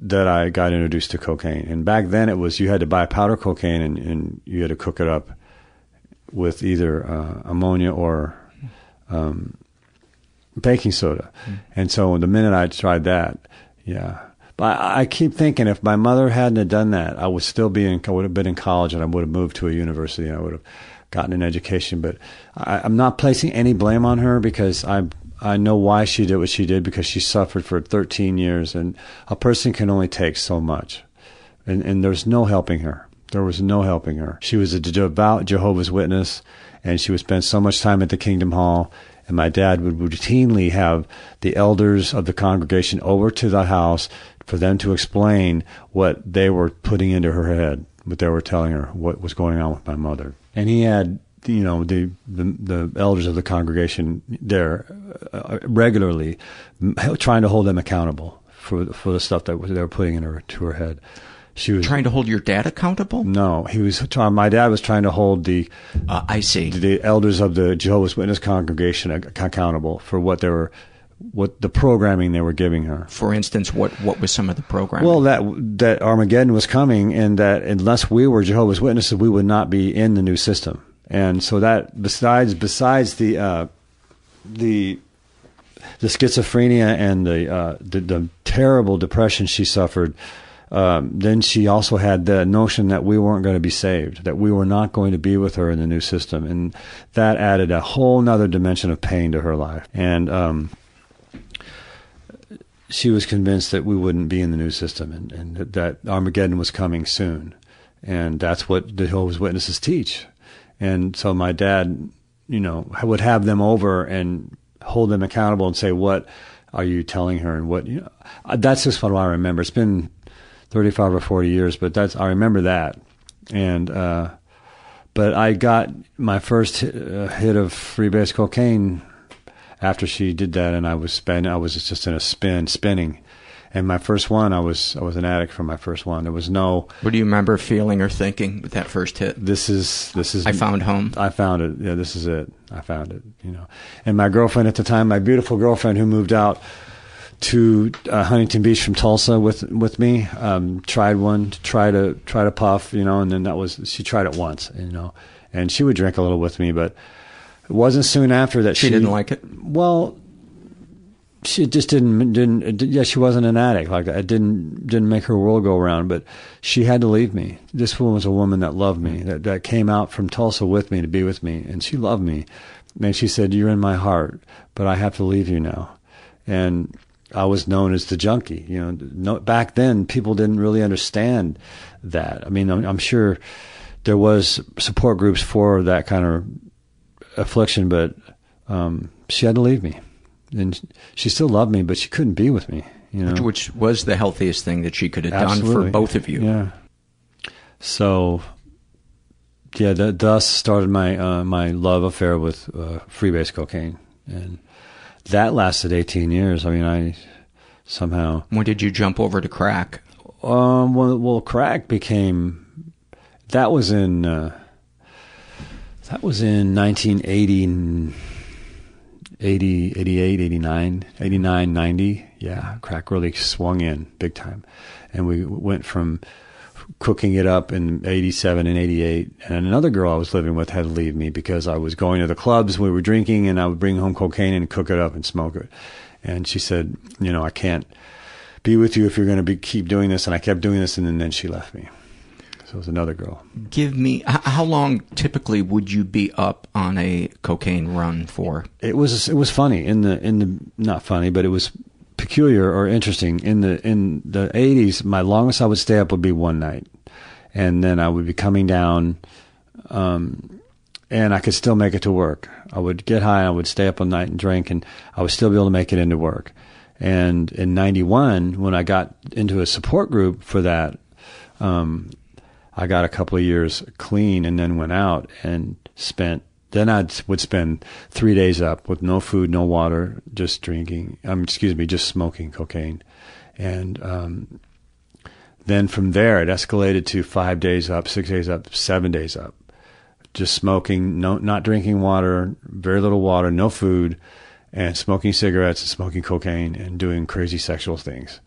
that I got introduced to cocaine. And back then it was you had to buy powder cocaine and, and you had to cook it up with either uh, ammonia or um, baking soda. Mm. And so the minute I tried that, yeah. But I, I keep thinking if my mother hadn't have done that, I would still be in, I would have been in college and I would have moved to a university and I would have gotten an education. But I, I'm not placing any blame on her because I I know why she did what she did because she suffered for 13 years, and a person can only take so much, and and there's no helping her. There was no helping her. She was a devout Jehovah's Witness, and she would spend so much time at the Kingdom Hall. And my dad would routinely have the elders of the congregation over to the house for them to explain what they were putting into her head, what they were telling her, what was going on with my mother. And he had you know the, the, the elders of the congregation there uh, regularly trying to hold them accountable for for the stuff that they were putting in her to her head. She was trying to hold your dad accountable. No, he was trying. My dad was trying to hold the. Uh, I see the elders of the Jehovah's Witness congregation accountable for what they were what the programming they were giving her. For instance, what what was some of the programming? Well, that that Armageddon was coming, and that unless we were Jehovah's Witnesses, we would not be in the new system. And so that besides besides the uh, the the schizophrenia and the, uh, the, the terrible depression she suffered, um, then she also had the notion that we weren't going to be saved, that we were not going to be with her in the new system, and that added a whole nother dimension of pain to her life. And um, she was convinced that we wouldn't be in the new system, and, and that Armageddon was coming soon, and that's what the Jehovah's Witnesses teach. And so my dad, you know, would have them over and hold them accountable and say, what are you telling her? And what, you know, uh, that's just what I remember. It's been 35 or 40 years, but that's, I remember that. And, uh, but I got my first hit, uh, hit of freebase cocaine after she did that, and I was spin. I was just in a spin, spinning, and my first one, I was I was an addict for my first one. There was no. What do you remember feeling or thinking with that first hit? This is this is. I found home. I found it. Yeah, this is it. I found it. You know, and my girlfriend at the time, my beautiful girlfriend who moved out to uh, Huntington Beach from Tulsa with with me, um, tried one to try to try to puff, you know, and then that was she tried it once, you know, and she would drink a little with me, but it wasn't soon after that she, she didn't like it. Well, she just didn't didn't yeah she wasn't an addict like it didn't didn't make her world go around but she had to leave me. This woman was a woman that loved me that that came out from Tulsa with me to be with me and she loved me. And she said you're in my heart but I have to leave you now. And I was known as the junkie you know no, back then people didn't really understand that. I mean I'm, I'm sure there was support groups for that kind of affliction but um, she had to leave me and she still loved me, but she couldn't be with me. You know? which, which was the healthiest thing that she could have Absolutely. done for both of you. Yeah. So, yeah, that thus started my uh, my love affair with uh, freebase cocaine, and that lasted 18 years. I mean, I somehow. When did you jump over to crack? Um, well, well crack became. That was in. Uh, that was in 1980. 80, 88, 89, 89, 90. Yeah, crack really swung in big time. And we went from cooking it up in 87 and 88. And another girl I was living with had to leave me because I was going to the clubs, we were drinking, and I would bring home cocaine and cook it up and smoke it. And she said, You know, I can't be with you if you're going to be, keep doing this. And I kept doing this, and then, then she left me. So it was another girl. Give me how long typically would you be up on a cocaine run for? It was it was funny in the in the not funny, but it was peculiar or interesting in the in the 80s. My longest I would stay up would be one night, and then I would be coming down, um, and I could still make it to work. I would get high, I would stay up all night and drink, and I would still be able to make it into work. And in '91, when I got into a support group for that, um, I got a couple of years clean and then went out and spent then I would spend three days up with no food, no water, just drinking. Um, excuse me, just smoking cocaine, and um, then from there it escalated to five days up, six days up, seven days up, just smoking, no, not drinking water, very little water, no food, and smoking cigarettes and smoking cocaine and doing crazy sexual things,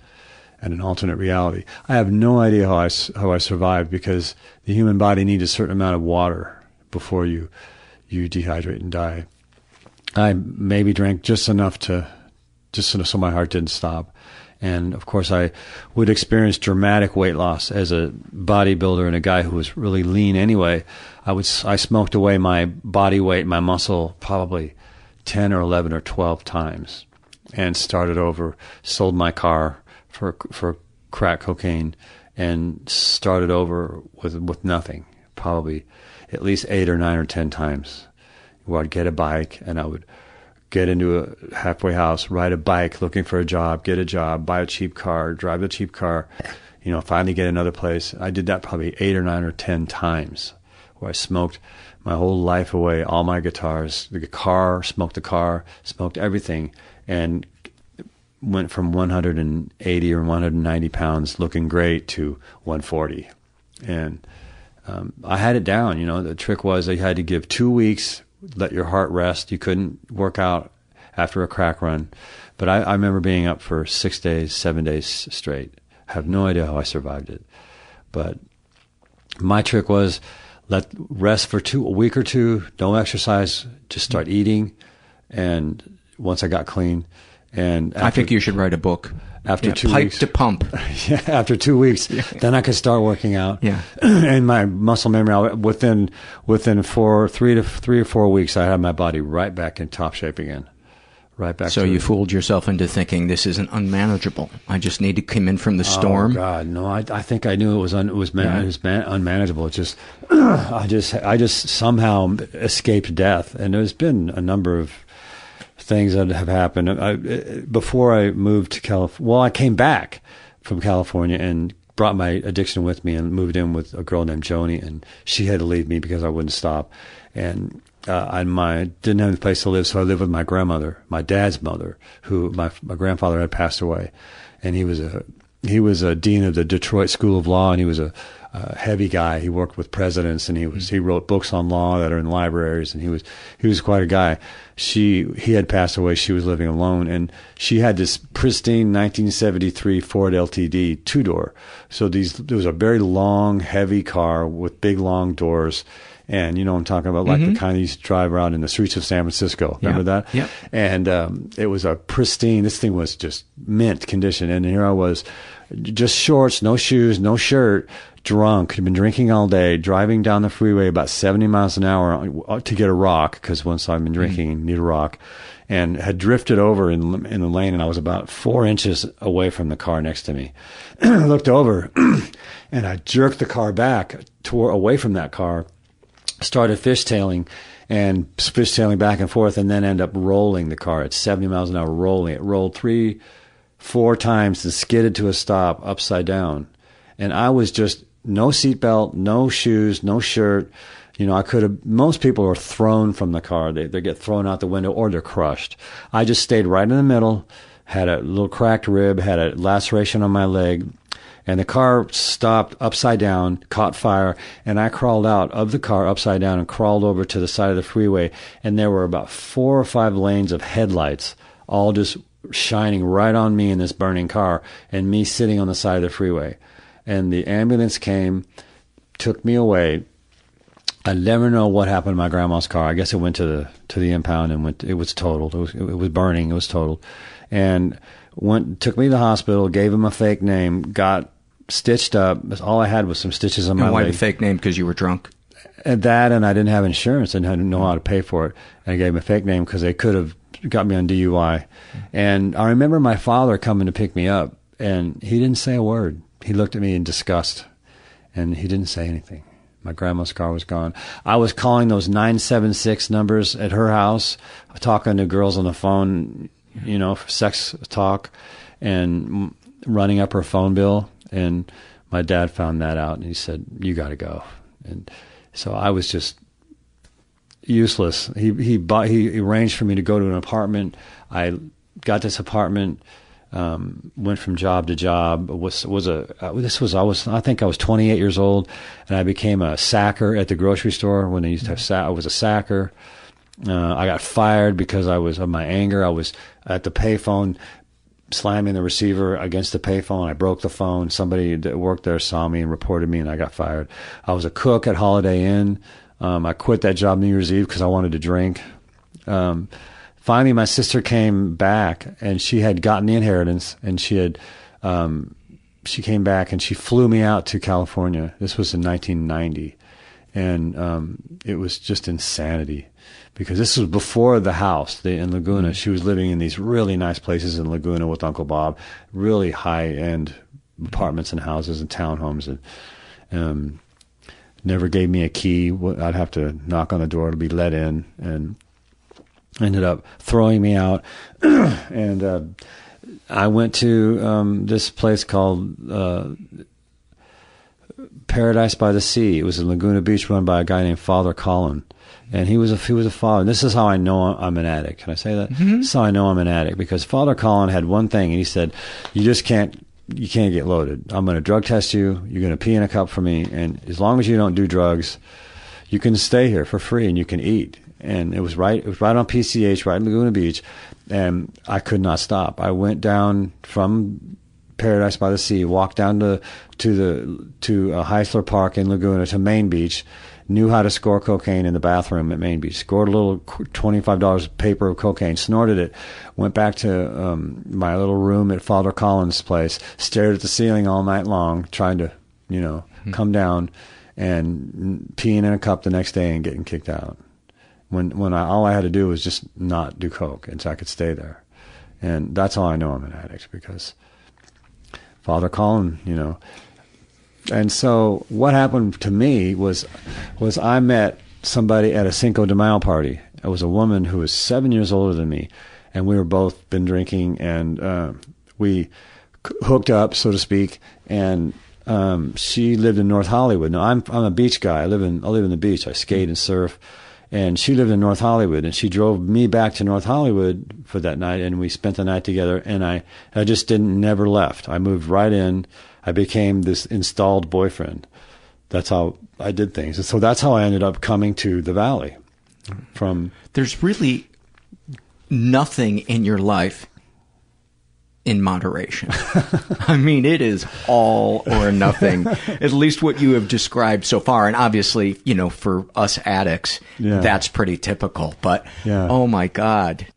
and an alternate reality. I have no idea how I, how I survived because the human body needs a certain amount of water before you you dehydrate and die. I maybe drank just enough to just so my heart didn't stop. And of course, I would experience dramatic weight loss as a bodybuilder and a guy who was really lean anyway. I would I smoked away my body weight, my muscle, probably ten or eleven or twelve times, and started over. Sold my car for for crack cocaine, and started over with with nothing. Probably at least eight or nine or ten times. Where I'd get a bike and I would get into a halfway house, ride a bike, looking for a job, get a job, buy a cheap car, drive a cheap car, you know, finally get another place. I did that probably eight or nine or ten times where I smoked my whole life away, all my guitars, the car, smoked the car, smoked everything, and went from 180 or 190 pounds looking great to 140. And um, I had it down. You know, the trick was I had to give two weeks let your heart rest. You couldn't work out after a crack run. But I, I remember being up for six days, seven days straight. I have no idea how I survived it. But my trick was let rest for two a week or two, don't exercise, just start eating and once I got clean and after, I think you should write a book after yeah, two pipe weeks to pump. yeah, after two weeks, yeah. then I could start working out. Yeah, and my muscle memory within within four, three to three or four weeks, I had my body right back in top shape again. Right back. So you it. fooled yourself into thinking this isn't unmanageable. I just need to come in from the oh, storm. Oh God, no! I, I think I knew it was un, it was, man, yeah. it was man, unmanageable. It just I just I just somehow escaped death, and there's been a number of things that have happened. I, before I moved to California, well, I came back from California and brought my addiction with me and moved in with a girl named Joni, and she had to leave me because I wouldn't stop. And uh, I my didn't have a place to live, so I lived with my grandmother, my dad's mother, who my my grandfather had passed away, and he was a he was a dean of the Detroit School of Law, and he was a uh, heavy guy. He worked with presidents, and he was he wrote books on law that are in libraries, and he was he was quite a guy. She he had passed away. She was living alone, and she had this pristine 1973 Ford LTD two door. So these there was a very long, heavy car with big long doors. And you know I'm talking about, like mm-hmm. the kind you used to drive around in the streets of San Francisco. Remember yeah. that? Yeah. And um, it was a pristine. This thing was just mint condition. And here I was, just shorts, no shoes, no shirt, drunk, had been drinking all day, driving down the freeway about 70 miles an hour to get a rock, because once I've been mm-hmm. drinking, mm. need a rock, and had drifted over in, in the lane, and I was about four inches away from the car next to me. I looked over, and I jerked the car back, tore away from that car, started fishtailing, and fishtailing back and forth, and then end up rolling the car at 70 miles an hour, rolling. It rolled three, four times and skidded to a stop upside down. And I was just no seatbelt, no shoes, no shirt. You know, I could have, most people are thrown from the car. They, they get thrown out the window or they're crushed. I just stayed right in the middle, had a little cracked rib, had a laceration on my leg, and the car stopped upside down, caught fire, and I crawled out of the car upside down and crawled over to the side of the freeway, and there were about four or five lanes of headlights, all just shining right on me in this burning car, and me sitting on the side of the freeway and the ambulance came, took me away. I never know what happened to my grandma's car. I guess it went to the to the impound and went. It was totaled. It was it was burning. It was totaled, and went took me to the hospital. Gave him a fake name. Got stitched up. All I had was some stitches on and my why leg. the fake name? Because you were drunk. And that, and I didn't have insurance and I didn't know how to pay for it. And I gave him a fake name because they could have got me on DUI. And I remember my father coming to pick me up, and he didn't say a word. He looked at me in disgust and he didn't say anything. My grandma's car was gone. I was calling those 976 numbers at her house, talking to girls on the phone, you know, sex talk and running up her phone bill. And my dad found that out and he said, You got to go. And so I was just useless. He, he bought, he arranged for me to go to an apartment. I got this apartment um, went from job to job. Was was a uh, this was I was I think I was 28 years old, and I became a sacker at the grocery store when they used to have sa- I was a sacker. Uh, I got fired because I was of my anger. I was at the payphone slamming the receiver against the payphone. I broke the phone. Somebody that worked there saw me and reported me, and I got fired. I was a cook at Holiday Inn. Um, I quit that job New Year's Eve because I wanted to drink. Um, finally, my sister came back, and she had gotten the inheritance, and she had. Um, she came back and she flew me out to California. This was in 1990, and um, it was just insanity because this was before the house the, in Laguna. She was living in these really nice places in Laguna with Uncle Bob, really high end apartments and houses and townhomes, and um, never gave me a key. I'd have to knock on the door to be let in, and ended up throwing me out. and uh, I went to um, this place called. Uh, Paradise by the Sea. It was in Laguna Beach, run by a guy named Father Colin, and he was a he was a father. And this is how I know I'm an addict. Can I say that? Mm-hmm. This is how I know I'm an addict because Father Colin had one thing, and he said, "You just can't you can't get loaded. I'm going to drug test you. You're going to pee in a cup for me, and as long as you don't do drugs, you can stay here for free and you can eat." And it was right. It was right on PCH, right in Laguna Beach, and I could not stop. I went down from Paradise by the Sea, walked down to to the to uh, Heisler Park in Laguna to Main Beach, knew how to score cocaine in the bathroom at Main Beach. Scored a little twenty-five dollars paper of cocaine, snorted it, went back to um, my little room at Father Collins' place, stared at the ceiling all night long, trying to, you know, mm-hmm. come down, and peeing in a cup the next day and getting kicked out. When when I, all I had to do was just not do coke, and so I could stay there, and that's how I know I'm an addict because Father Colin, you know and so what happened to me was was I met somebody at a Cinco de Mayo party. It was a woman who was seven years older than me, and we were both been drinking, and uh, we hooked up, so to speak. And um, she lived in North Hollywood. Now I'm I'm a beach guy. I live in I live in the beach. I skate and surf. And she lived in North Hollywood, and she drove me back to North Hollywood for that night, and we spent the night together. And I, I just didn't never left. I moved right in. I became this installed boyfriend. That's how I did things. And so that's how I ended up coming to the valley from There's really nothing in your life in moderation. I mean, it is all or nothing, at least what you have described so far. And obviously, you know, for us addicts, yeah. that's pretty typical. But yeah. oh my God,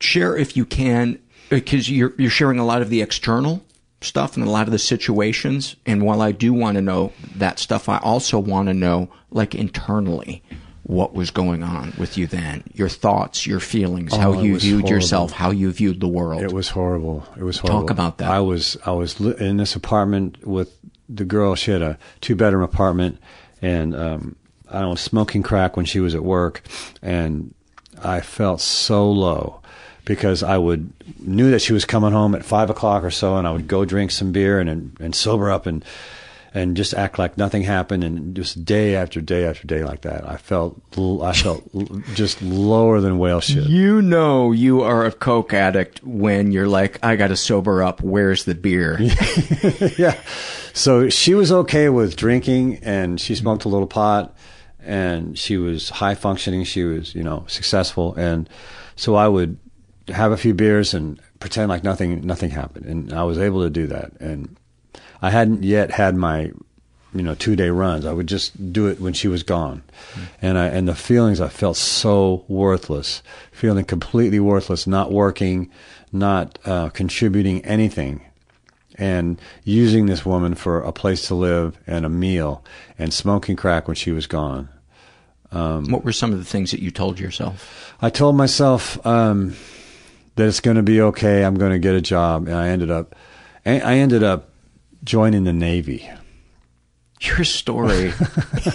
share if you can, because you're, you're sharing a lot of the external stuff and a lot of the situations. And while I do want to know that stuff, I also want to know, like, internally, what was going on with you then. Your thoughts, your feelings, oh, how you viewed horrible. yourself, how you viewed the world. It was horrible. It was horrible. Talk about that. I was, I was in this apartment with the girl. She had a two bedroom apartment and, um, I don't know, smoking crack when she was at work. And I felt so low because I would knew that she was coming home at five o'clock or so, and I would go drink some beer and and, and sober up and and just act like nothing happened, and just day after day after day like that. I felt I felt just lower than whale shit. You know, you are a coke addict when you're like, I got to sober up. Where's the beer? yeah. So she was okay with drinking, and she smoked a little pot, and she was high functioning. She was, you know, successful, and so I would have a few beers and pretend like nothing nothing happened, and I was able to do that. And I hadn't yet had my you know two day runs. I would just do it when she was gone, mm-hmm. and I and the feelings I felt so worthless, feeling completely worthless, not working, not uh, contributing anything, and using this woman for a place to live and a meal, and smoking crack when she was gone. Um, what were some of the things that you told yourself? I told myself. Um, that it's going to be okay. I'm going to get a job, and I ended up, I ended up joining the Navy. Your story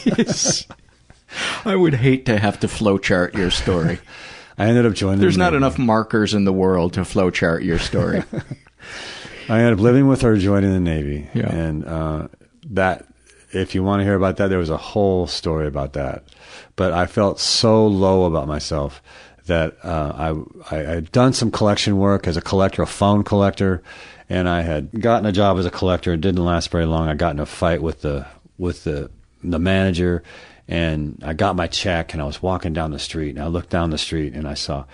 is. I would hate to have to flowchart your story. I ended up joining. There's the not Navy. enough markers in the world to flowchart your story. I ended up living with her, joining the Navy, yeah. and uh, that. If you want to hear about that, there was a whole story about that. But I felt so low about myself that uh, I, I had done some collection work as a collector, a phone collector, and I had gotten a job as a collector. It didn't last very long. I got in a fight with the with the the manager, and I got my check, and I was walking down the street, and I looked down the street, and I saw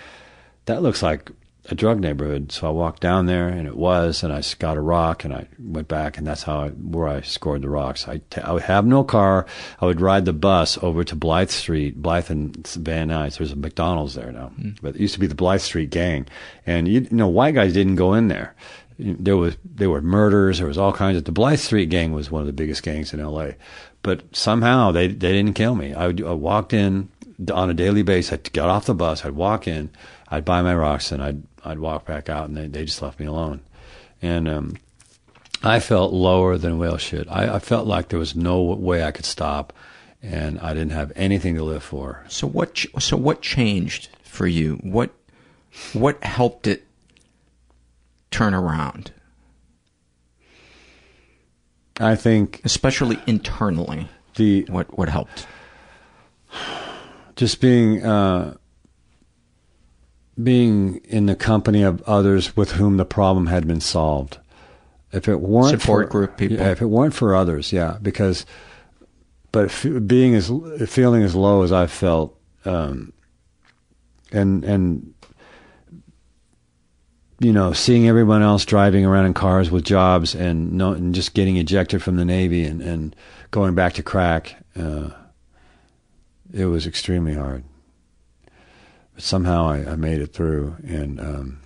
that looks like a drug neighborhood. So I walked down there, and it was, and I got a rock, and I went back, and that's how I, where I scored the rocks. I, t- I would have no car. I would ride the bus over to Blythe Street, Blythe and Van Nuys. There's a McDonald's there now, hmm. but it used to be the Blythe Street gang, and you, you know, white guys didn't go in there. There was there were murders. There was all kinds of. The Blythe Street gang was one of the biggest gangs in L.A. But somehow they they didn't kill me. I, would, I walked in on a daily basis. I'd get off the bus. I'd walk in. I'd buy my rocks and I'd I'd walk back out, and they they just left me alone. And um, I felt lower than whale shit. I, I felt like there was no way I could stop, and I didn't have anything to live for. So what? So what changed for you? What what helped it turn around, I think especially internally? the What what helped? just being uh, being in the company of others with whom the problem had been solved. If it weren't Support for, group people. yeah, if it weren't for others, yeah, because but f- being as feeling as low as I felt, um, and and you know, seeing everyone else driving around in cars with jobs and no, and just getting ejected from the Navy and, and going back to crack, uh, it was extremely hard. But somehow I, I made it through and um,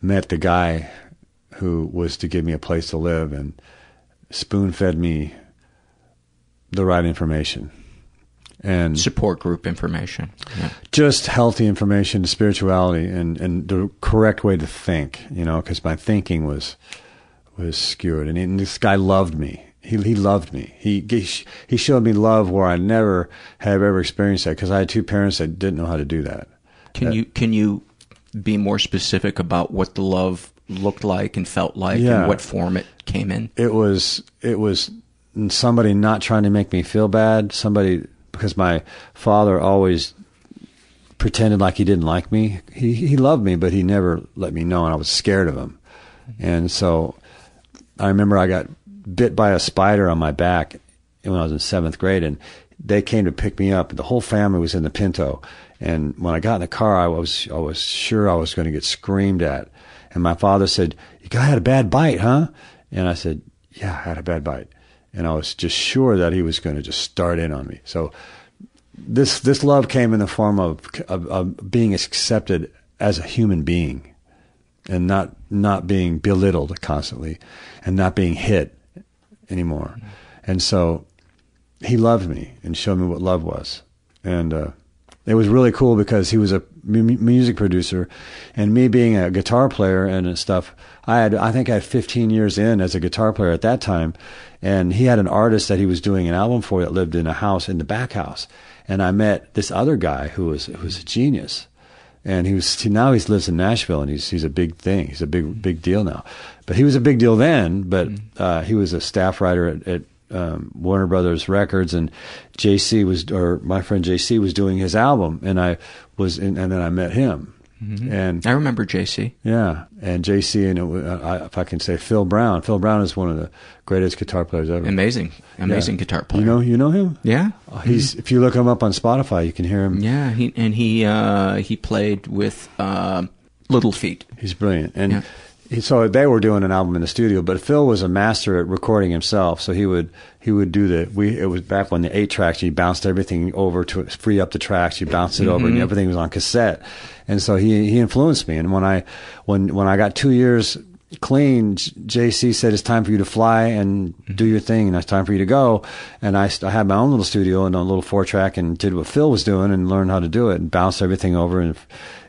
met the guy who was to give me a place to live and spoon fed me the right information. And Support group information. Yeah. just healthy information, spirituality, and, and the correct way to think. You know, because my thinking was was skewed, and, and this guy loved me. He he loved me. He he showed me love where I never have ever experienced that because I had two parents that didn't know how to do that. Can uh, you can you be more specific about what the love looked like and felt like Yeah. and what form it came in? it was it was somebody not trying to make me feel bad somebody because my father always pretended like he didn't like me. He he loved me but he never let me know and I was scared of him. And so I remember I got bit by a spider on my back when I was in 7th grade and they came to pick me up. The whole family was in the Pinto. And when I got in the car I was I was sure I was going to get screamed at. And my father said you got had a bad bite huh? And I said, Yeah, I had a bad bite. And I was just sure that he was going to just start in on me. So this this love came in the form of, of, of being accepted as a human being and not not being belittled constantly and not being hit anymore. And so he loved me and showed me what love was. And uh, it was really cool because he was a mu- music producer, and me being a guitar player and stuff. I had, I think, I had 15 years in as a guitar player at that time, and he had an artist that he was doing an album for that lived in a house in the back house, and I met this other guy who was who was a genius, and he was now he lives in Nashville and he's he's a big thing. He's a big big deal now, but he was a big deal then. But uh, he was a staff writer at, at um, Warner Brothers Records, and JC was or my friend JC was doing his album, and I was in, and then I met him, and I remember JC. yeah, and JC and it, I, if I can say Phil Brown. Phil Brown is one of the greatest guitar players ever. Amazing, amazing Yeah. guitar player. You know, you know him. Yeah. Uh, He's if you look him up on Spotify, you can hear him. Yeah, he and he uh, he played with uh, Little Feat. He's brilliant. And Yeah. So they were doing an album in the studio, but Phil was a master at recording himself. So he would he would do the we it was back when the eight tracks he bounced everything over to free up the tracks. You bounced it over, and mm-hmm. everything was on cassette. And so he he influenced me. And when I when when I got two years clean, JC said it's time for you to fly and do your thing, and it's time for you to go. And I, I had my own little studio and a little four track, and did what Phil was doing and learned how to do it and bounced everything over, and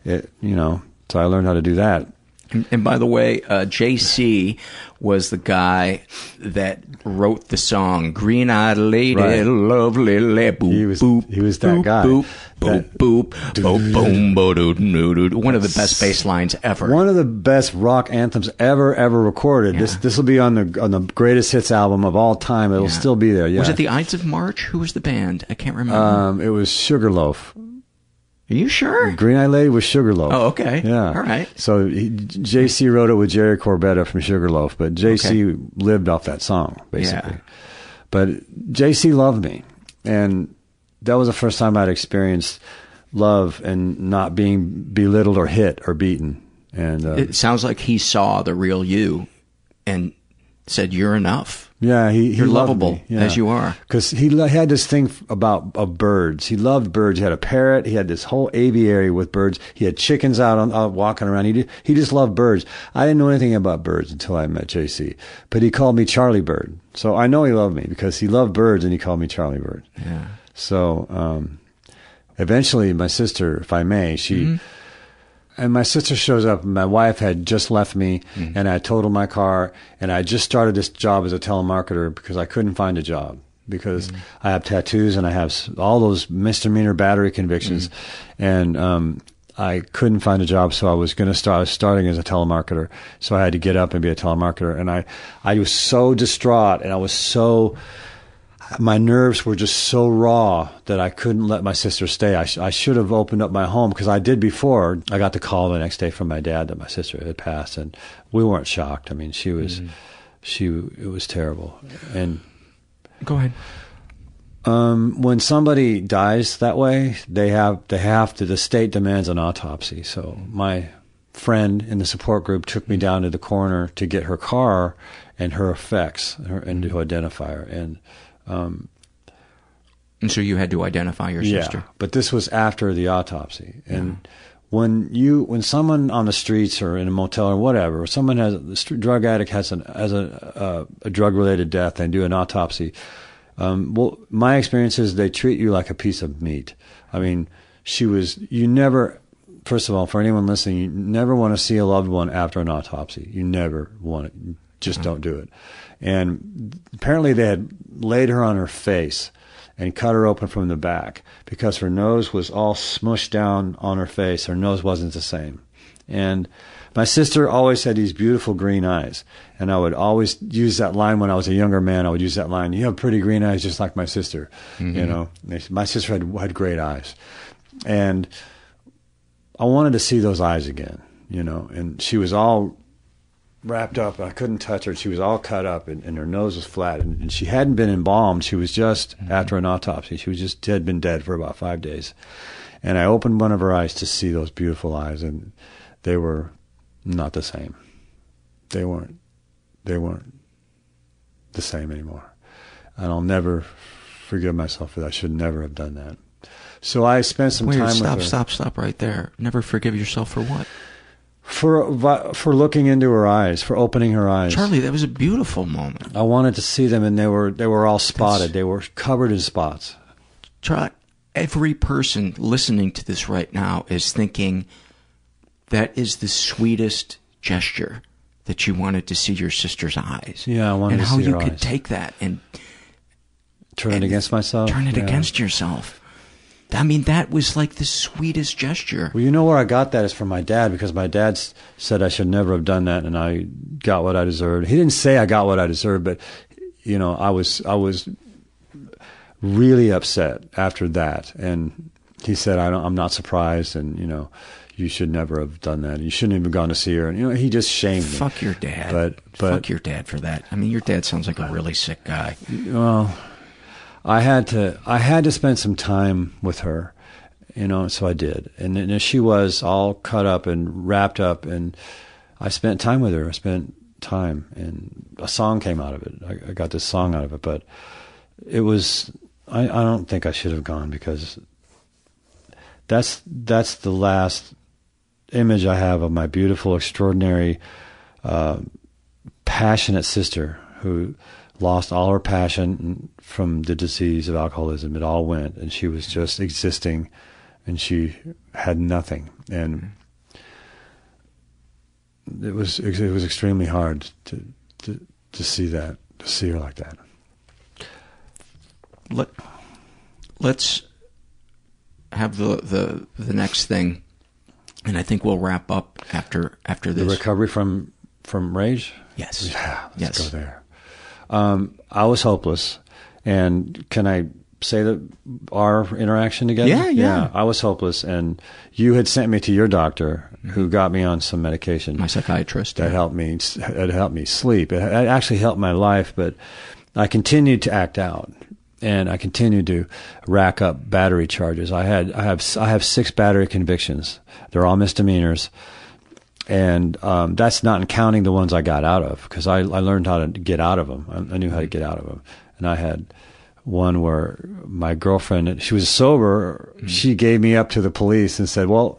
it you know. So I learned how to do that. And, and by the way, uh, JC was the guy that wrote the song "Green Eyed Lady, Right. Lovely Lady." Boop, He was- boop, he was that boop, guy. Boop, boop, That- boop, boop, boom, bo, doo, doo, doo, doo. One of the best bass lines ever. One of the best rock anthems ever ever recorded. This this will be on the on the greatest hits album of all time. It'll Yeah. still be there. Yeah. Was it the Ides of March? Who was the band? I can't remember. Um, it was Sugarloaf. Are you sure? Green Eye Lady was Sugarloaf. Oh, okay. Yeah. All right. So he, JC wrote it with Jerry Corbetta from Sugarloaf, but JC lived off that song basically. Yeah. But JC loved me, and that was the first time I'd experienced love and not being belittled or hit or beaten. And uh, It sounds like he saw the real you and said, "You're enough. Yeah, he, he You're loved lovable me, yeah. as you are." because he had this thing f- about of birds. He loved birds. He had a parrot. He had this whole aviary with birds. He had chickens out on out walking around. He did, he just loved birds. I didn't know anything about birds until I met JC, but he called me Charlie Bird. So I know he loved me because he loved birds and he called me Charlie Bird. Yeah. So um, eventually, my sister, if I may, she. And my sister shows up. My wife had just left me, mm-hmm. and I totaled my car, and I just started this job as a telemarketer because I couldn't find a job because mm-hmm. I have tattoos and I have all those misdemeanor battery convictions, mm-hmm. and um, I couldn't find a job. So I was going to start I was starting as a telemarketer. So I had to get up and be a telemarketer, and I I was so distraught, and I was so my nerves were just so raw that I couldn't let my sister stay. I, sh- I should have opened up my home because I did before. I got the call the next day from my dad that my sister had passed, and we weren't shocked. I mean, she was, mm. she, it was terrible. And Go ahead. um, when somebody dies that way, they have they have to. The state demands an autopsy. So my friend in the support group took me mm. down to the coroner to get her car and her effects her, mm. and to identify her. And um, And so you had to identify your sister. But this was after the autopsy, and when you when someone on the streets or in a motel or whatever, someone has a drug addict has an has a a, a drug related death and do an autopsy. Um, well, my experience is they treat you like a piece of meat. I mean, she was you never. First of all, for anyone listening, you never want to see a loved one after an autopsy. You never want it. Just don't do it. And apparently, they had laid her on her face and cut her open from the back because her nose was all smushed down on her face. Her nose wasn't the same. And my sister always had these beautiful green eyes. And I would always use that line when I was a younger man. I would use that line, You have pretty green eyes just like my sister. You mm-hmm. know, my sister had, had great eyes. And I wanted to see those eyes again, you know. And she was all wrapped up. I couldn't touch her. She was all cut up, and, and her nose was flat. And, and she hadn't been embalmed. She was just mm-hmm. after an autopsy. She was just dead, been dead for about five days. And I opened one of her eyes to see those beautiful eyes, and they were not the same. They weren't. They weren't the same anymore. And I'll never forgive myself for that. I should never have done that. So I spent some Wait, time stop, with her stop, stop right there. Never forgive yourself for what? For for looking into her eyes, for opening her eyes. Charlie, that was a beautiful moment. I wanted to see them, and they were they were all spotted. They were covered in spots. Charlie, every person listening to this right now is thinking that is the sweetest gesture that you wanted to see your sister's eyes. Yeah, I wanted and to how you could take that and Turn it against myself. turn it Yeah. against yourself. I mean, that was like the sweetest gesture. Well, you know where I got that is from my dad because my dad said I should never have done that, and I got what I deserved. He didn't say I got what I deserved, but you know, I was I was really upset after that, and he said I don't, I'm not surprised, and you know, you should never have done that. You shouldn't have even gone to see her. And, you know, he just shamed me. Fuck your dad. But but Fuck your dad for that. I mean, your dad sounds like a really sick guy. well, I had to I had to spend some time with her, you know, so I did. And, and she was all cut up and wrapped up, and I spent time with her. I spent time, and a song came out of it. I, I got this song out of it, but it was I, I don't think I should have gone because that's that's the last image I have of my beautiful, extraordinary, uh, passionate sister who lost all her passion from the disease of alcoholism. It all went, and she was just existing, and she had nothing. And it was it was extremely hard to to to see that to see her like that. Let, let's have the, the, the next thing, and I think we'll wrap up after, after this. The recovery from from rage. yes. Yeah, let's Yes. go there. Um, I was hopeless, and can I say that our interaction together? Yeah, yeah. I was hopeless, and you had sent me to your doctor, who got me on some medication. My psychiatrist. that helped me. It helped me sleep. It, it actually helped my life, but I continued to act out, and I continued to rack up battery charges. I had I have I have six battery convictions. They're all misdemeanors, and um, that's not counting the ones I got out of because I, I learned how to get out of them. I, I knew how to get out of them, and I had one where my girlfriend, she was sober. She gave me up to the police and said, "Well,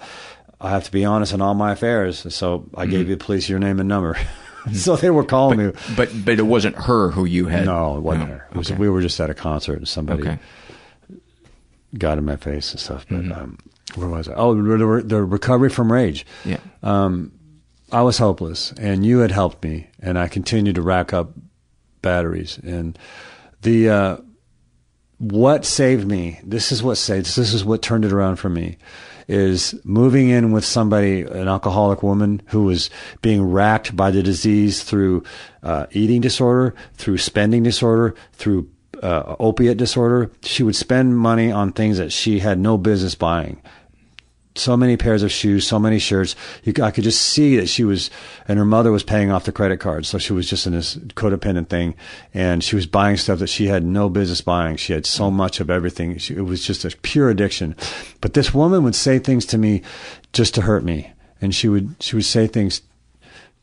I have to be honest in all my affairs." So I gave the police your name and number. so they were calling me. But but it wasn't her who you had. No, it wasn't No. her. It was, Okay. We were just at a concert and somebody Okay. got in my face and stuff. But Mm-hmm. um, where was I? Oh, the recovery from rage. Yeah. Um, I was hopeless, and you had helped me, and I continued to rack up batteries. And the uh, what saved me. This is what saved. This is what turned it around for me. Is moving in with somebody, an alcoholic woman who was being racked by the disease through uh, eating disorder, through spending disorder, through uh, opiate disorder. She would spend money on things that she had no business buying so many pairs of shoes, so many shirts. You, I could just see that she was, and her mother was paying off the credit card. So she was just in this codependent thing, and she was buying stuff that she had no business buying. She had so much of everything. She, it was just a pure addiction. But this woman would say things to me just to hurt me, and she would she would say things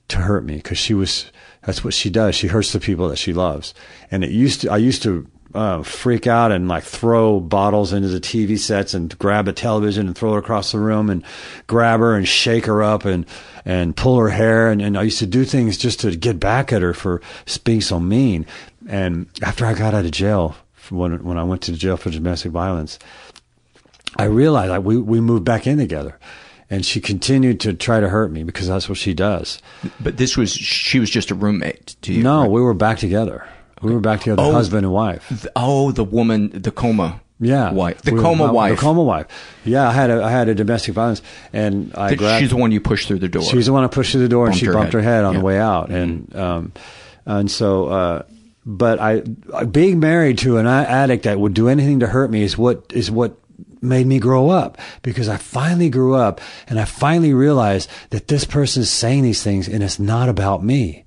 to hurt me because she was that's what she does she hurts the people that she loves and it used to i used to uh, freak out and like throw bottles into the tv sets and grab a television and throw it across the room and grab her and shake her up and and pull her hair and, and i used to do things just to get back at her for being so mean and after i got out of jail when when i went to jail for domestic violence I realized like, we, we moved back in together. And she continued to try to hurt me because that's what she does. But this was she was just a roommate to you. No, right? we were back together. We were back together, Oh. husband and wife. Oh, the woman, the coma. Yeah, wife, the We coma uh, wife. The coma wife. Yeah, I had a I had a domestic violence, and I Th- grabbed. she's the one you pushed through the door. She's the one who pushed through the door, and she her bumped head. her head on Yeah. the way out, and um, and so. Uh, but I, being married to an addict that would do anything to hurt me is what is what made me grow up because I finally grew up and I finally realized that this person is saying these things and it's not about me.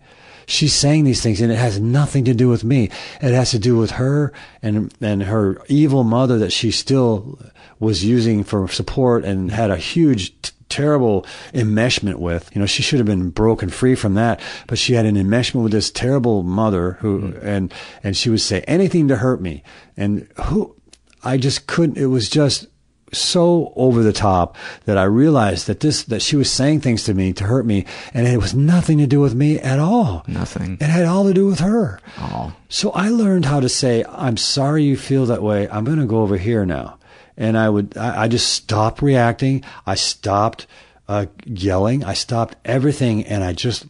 She's saying these things and it has nothing to do with me. It has to do with her and, and her evil mother that she still was using for support and had a huge t- terrible enmeshment with. You know, she should have been broken free from that, but she had an enmeshment with this terrible mother who, hmm. and, and she would say anything to hurt me. And who, I just couldn't, it was just so over the top that I realized that this, that she was saying things to me to hurt me and it was nothing to do with me at all. Nothing. It had all to do with her. Oh. So I learned how to say, I'm sorry you feel that way. I'm going to go over here now. And I would, I, I just stopped reacting. I stopped uh, yelling. I stopped everything and I just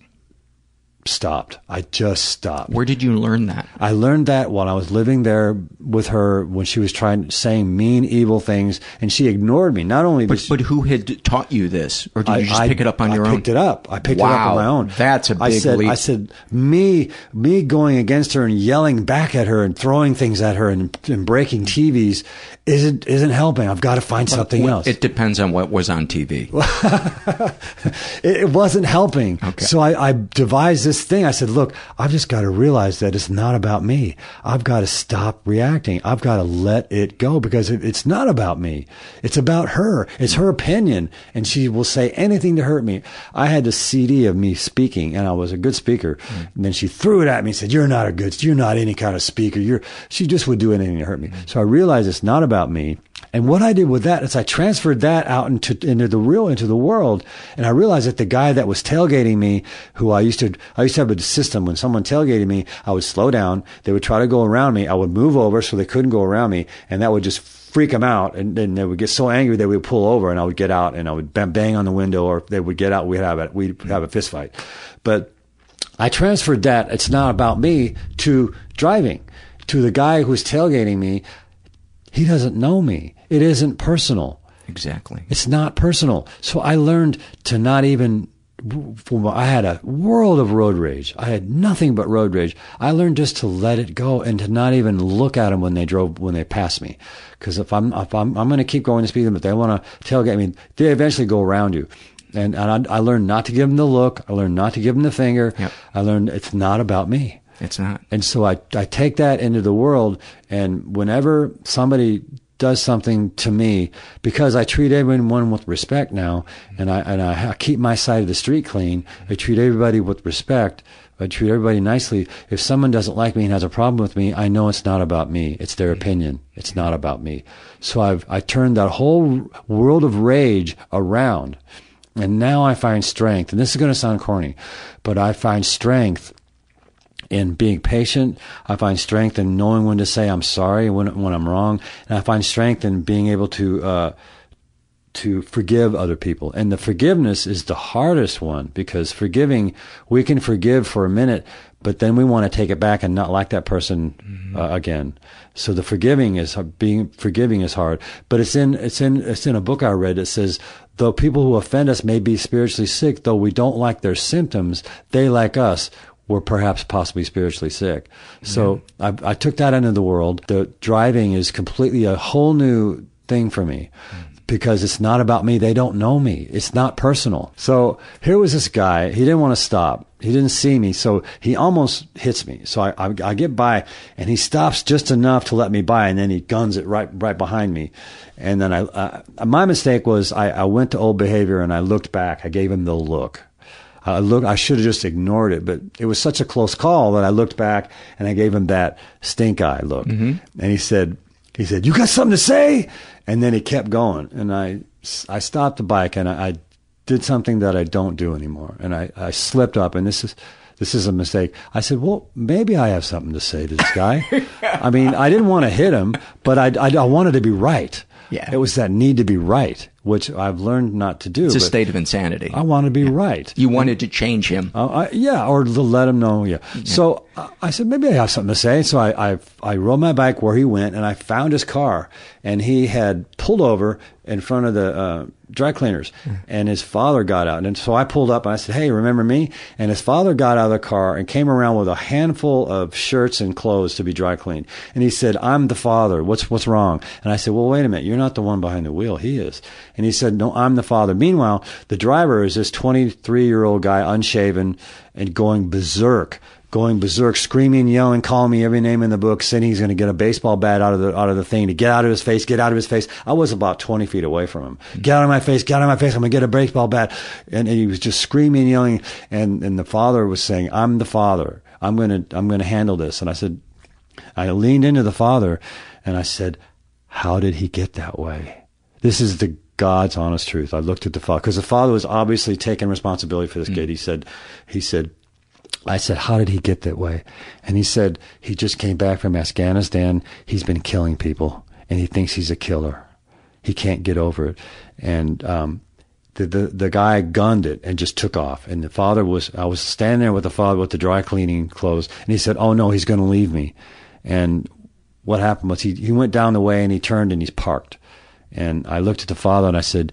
stopped. I just stopped. Where did you learn that? I learned that while I was living there with her when she was trying, to saying mean, evil things and she ignored me. Not only But, she, but who had taught you this, or did you just I- pick it up on I your own? I picked it up. I picked it up on my own. That's a I big said, leap. I said, me, me going against her and yelling back at her and throwing things at her and, and breaking TVs isn't isn't helping. I've got to find something Well, else. It depends on what was on TV. it, it wasn't helping. Okay. So I, I devised this thing. I said, look, I've just got to realize that it's not about me. I've got to stop reacting. I've got to let it go because it, it's not about me. It's about her. It's her opinion. And she will say anything to hurt me. I had the CD of me speaking and I was a good speaker. And then she threw it at me and said, you're not a good, you're not any kind of speaker. You're, she just would do anything to hurt me. Mm. So I realized it's not about me. And what I did with that is I transferred that out into into the real into the world, and I realized that the guy that was tailgating me, who I used to I used to have a system. When someone tailgated me, I would slow down, they would try to go around me, I would move over so they couldn't go around me, and that would just freak them out, and then they would get so angry they would pull over, and I would get out, and I would bang, bang on the window, or they would get out, we'd have a we'd have a fist fight, but I transferred that. It's not about me to driving. To the guy who's tailgating me. He doesn't know me. It isn't personal. Exactly. It's not personal. So I learned to not even. I had a world of road rage. I had nothing but road rage. I learned just to let it go and to not even look at them when they drove when they passed me. Because if I'm if I'm I'm going to keep going to speed them, if they want to tailgate me, they eventually go around you. And, and I, I learned not to give them the look. I learned not to give them the finger. Yep. I learned it's not about me. It's not. And so I, I take that into the world, and whenever somebody does something to me because I treat everyone with respect now, and I and I keep my side of the street clean. I treat everybody with respect. I treat everybody nicely. If someone doesn't like me and has a problem with me, I know it's not about me. It's their mm-hmm. opinion. It's not about me. So I've I turned that whole world of rage around. And now I find strength, and this is going to sound corny, but I find strength in being patient. I find strength in knowing when to say I'm sorry when when I'm wrong, and I find strength in being able to uh, to forgive other people. And the forgiveness is the hardest one because forgiving, we can forgive for a minute, but then we want to take it back and not like that person mm-hmm. uh, again. So the forgiving is being forgiving is hard, but it's in it's in it's in a book I read that says though people who offend us may be spiritually sick, though we don't like their symptoms, they like us were perhaps possibly spiritually sick. So I, I, took that into the world. The driving is completely a whole new thing for me. Mm because it's not about me. They don't know me. It's not personal. So here was this guy. He didn't want to stop. He didn't see me. So he almost hits me. So I, I, I, get by and he stops just enough to let me by. And then he guns it right, right behind me. And then I, uh, my mistake was I, I went to old behavior and I looked back. I gave him the look. I look, I should have just ignored it, but it was such a close call that I looked back and I gave him that stink eye look. Mm-hmm. And he said, he said, you got something to say? And then he kept going. And I, I stopped the bike and I, I did something that I don't do anymore. And I, I slipped up and this is, this is a mistake. I said, well, maybe I have something to say to this guy. I mean, I didn't want to hit him, but I, I, I wanted to be right. Yeah. It was that need to be right, which I've learned not to do. It's a state of insanity. I want to be yeah. right. You wanted to change him. Uh, I, yeah, or to let him know. Yeah. yeah. So uh, I said, maybe I have something to say. So I, I, I rode my bike where he went and I found his car and he had pulled over in front of the, uh, dry cleaners and his father got out. And so I pulled up and I said, Hey, remember me? And his father got out of the car and came around with a handful of shirts and clothes to be dry cleaned. And he said, I'm the father. What's, what's wrong? And I said, well, wait a minute. You're not the one behind the wheel. He is. And he said, no, I'm the father. Meanwhile, the driver is this 23 year old guy, unshaven and going berserk going berserk, screaming, yelling, calling me every name in the book, saying he's going to get a baseball bat out of the out of the thing to get out of his face, get out of his face. I was about twenty feet away from him. Get out of my face, get out of my face. I'm going to get a baseball bat, and, and he was just screaming, yelling, and and the father was saying, "I'm the father. I'm going to I'm going to handle this." And I said, I leaned into the father, and I said, "How did he get that way?" This is the God's honest truth. I looked at the father because the father was obviously taking responsibility for this mm. kid. He said, he said, I said, how did he get that way? And he said, he just came back from Afghanistan. He's been killing people and he thinks he's a killer. He can't get over it. And, um, the, the, the guy gunned it and just took off. And the father was, I was standing there with the father with the dry cleaning clothes and he said, Oh no, he's going to leave me. And what happened was he, he went down the way and he turned and he's parked. And I looked at the father and I said,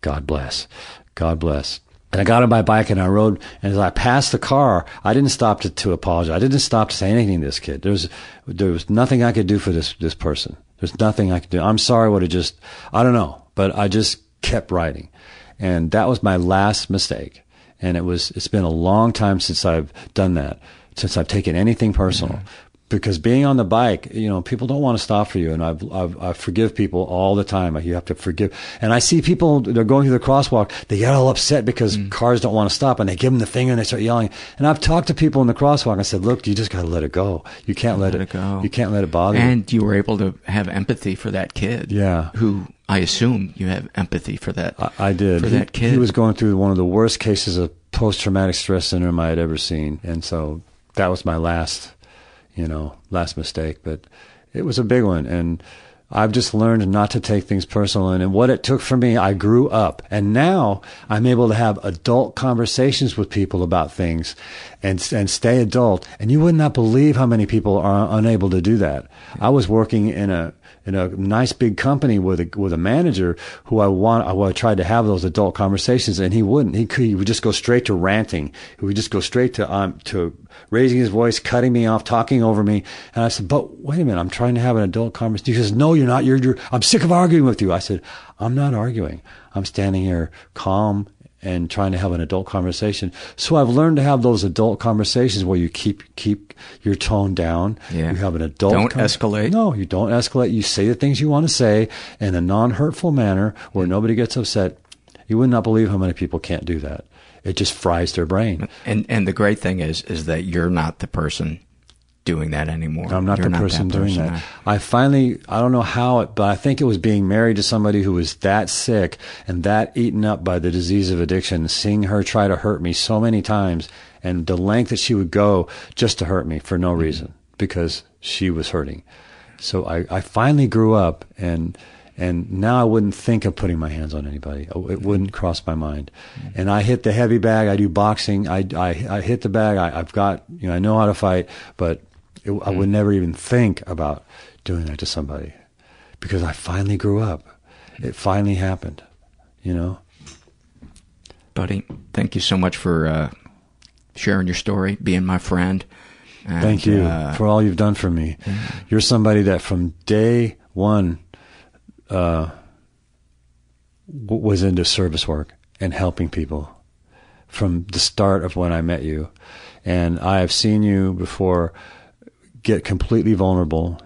God bless. God bless. And I got on my bike and I rode. And as I passed the car, I didn't stop to, to apologize. I didn't stop to say anything to this kid. There was, there was nothing I could do for this, this person. There's nothing I could do. I'm sorry what it just, I don't know, but I just kept riding. And that was my last mistake. And it was, it's been a long time since I've done that, since I've taken anything personal. Mm-hmm because being on the bike, you know, people don't want to stop for you. And I've, I've, I forgive people all the time. You have to forgive. And I see people, they're going through the crosswalk. They get all upset because mm. cars don't want to stop and they give them the finger and they start yelling. And I've talked to people in the crosswalk. I said, look, you just got to let it go. You can't let, let it, go. You can't let it bother and you. And you were able to have empathy for that kid. Yeah. Who I assume you have empathy for that. I, I did. For he, that kid. He was going through one of the worst cases of post traumatic stress syndrome I had ever seen. And so that was my last you know, last mistake, but it was a big one. And I've just learned not to take things personal. And what it took for me, I grew up. And now I'm able to have adult conversations with people about things and, and stay adult. And you would not believe how many people are unable to do that. I was working in a, in a nice big company with a with a manager who I want I tried to have those adult conversations and he wouldn't. He could he would just go straight to ranting. He would just go straight to um to raising his voice cutting me off talking over me. And I said but wait a minute I'm trying to have an adult conversation he says no you're not. You're, you're I'm sick of arguing with you. I said I'm not arguing. I'm standing here calm and trying to have an adult conversation. So I've learned to have those adult conversations where you keep keep your tone down. Yeah. You have an adult. Don't escalate. No, you don't escalate. You say the things you want to say in a non-hurtful manner where nobody gets upset. You would not believe how many people can't do that. It just fries their brain. And and the great thing is is that you're not the person doing that anymore. I'm not You're the person doing person. that. I finally, I don't know how it, but I think it was being married to somebody who was that sick and that eaten up by the disease of addiction, seeing her try to hurt me so many times and the length that she would go just to hurt me for no mm-hmm. reason because she was hurting. So I, I finally grew up and, and now I wouldn't think of putting my hands on anybody. Oh, It mm-hmm. wouldn't cross my mind. Mm-hmm. And I hit the heavy bag. I do boxing. I, I, I hit the bag. I, I've got, you know, I know how to fight, but it, I would never even think about doing that to somebody because I finally grew up. It finally happened, you know? Buddy, thank you so much for uh, sharing your story, being my friend. And, Thank you uh, for all you've done for me. You're somebody that from day one uh, w- was into service work and helping people from the start of when I met you. And I have seen you before get completely vulnerable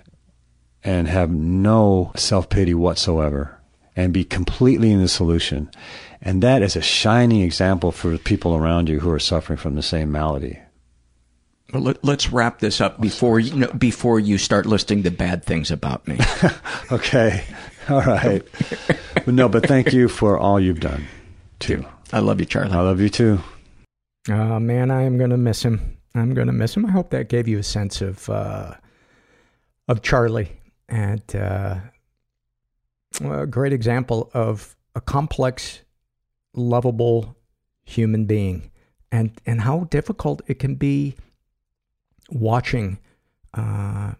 and have no self pity whatsoever and be completely in the solution. And that is a shining example for people around you who are suffering from the same malady. Well, let, let's wrap this up before you know, before you start listing the bad things about me. Okay. All right. but no, but thank you for all you've done too. I love you, Charlie. I love you too. Oh man, I am gonna miss him. I'm gonna miss him. I hope that gave you a sense of uh, of Charlie and uh, a great example of a complex, lovable human being, and and how difficult it can be watching uh,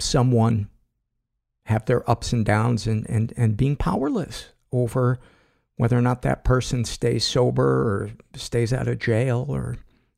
someone have their ups and downs and, and, and being powerless over whether or not that person stays sober or stays out of jail or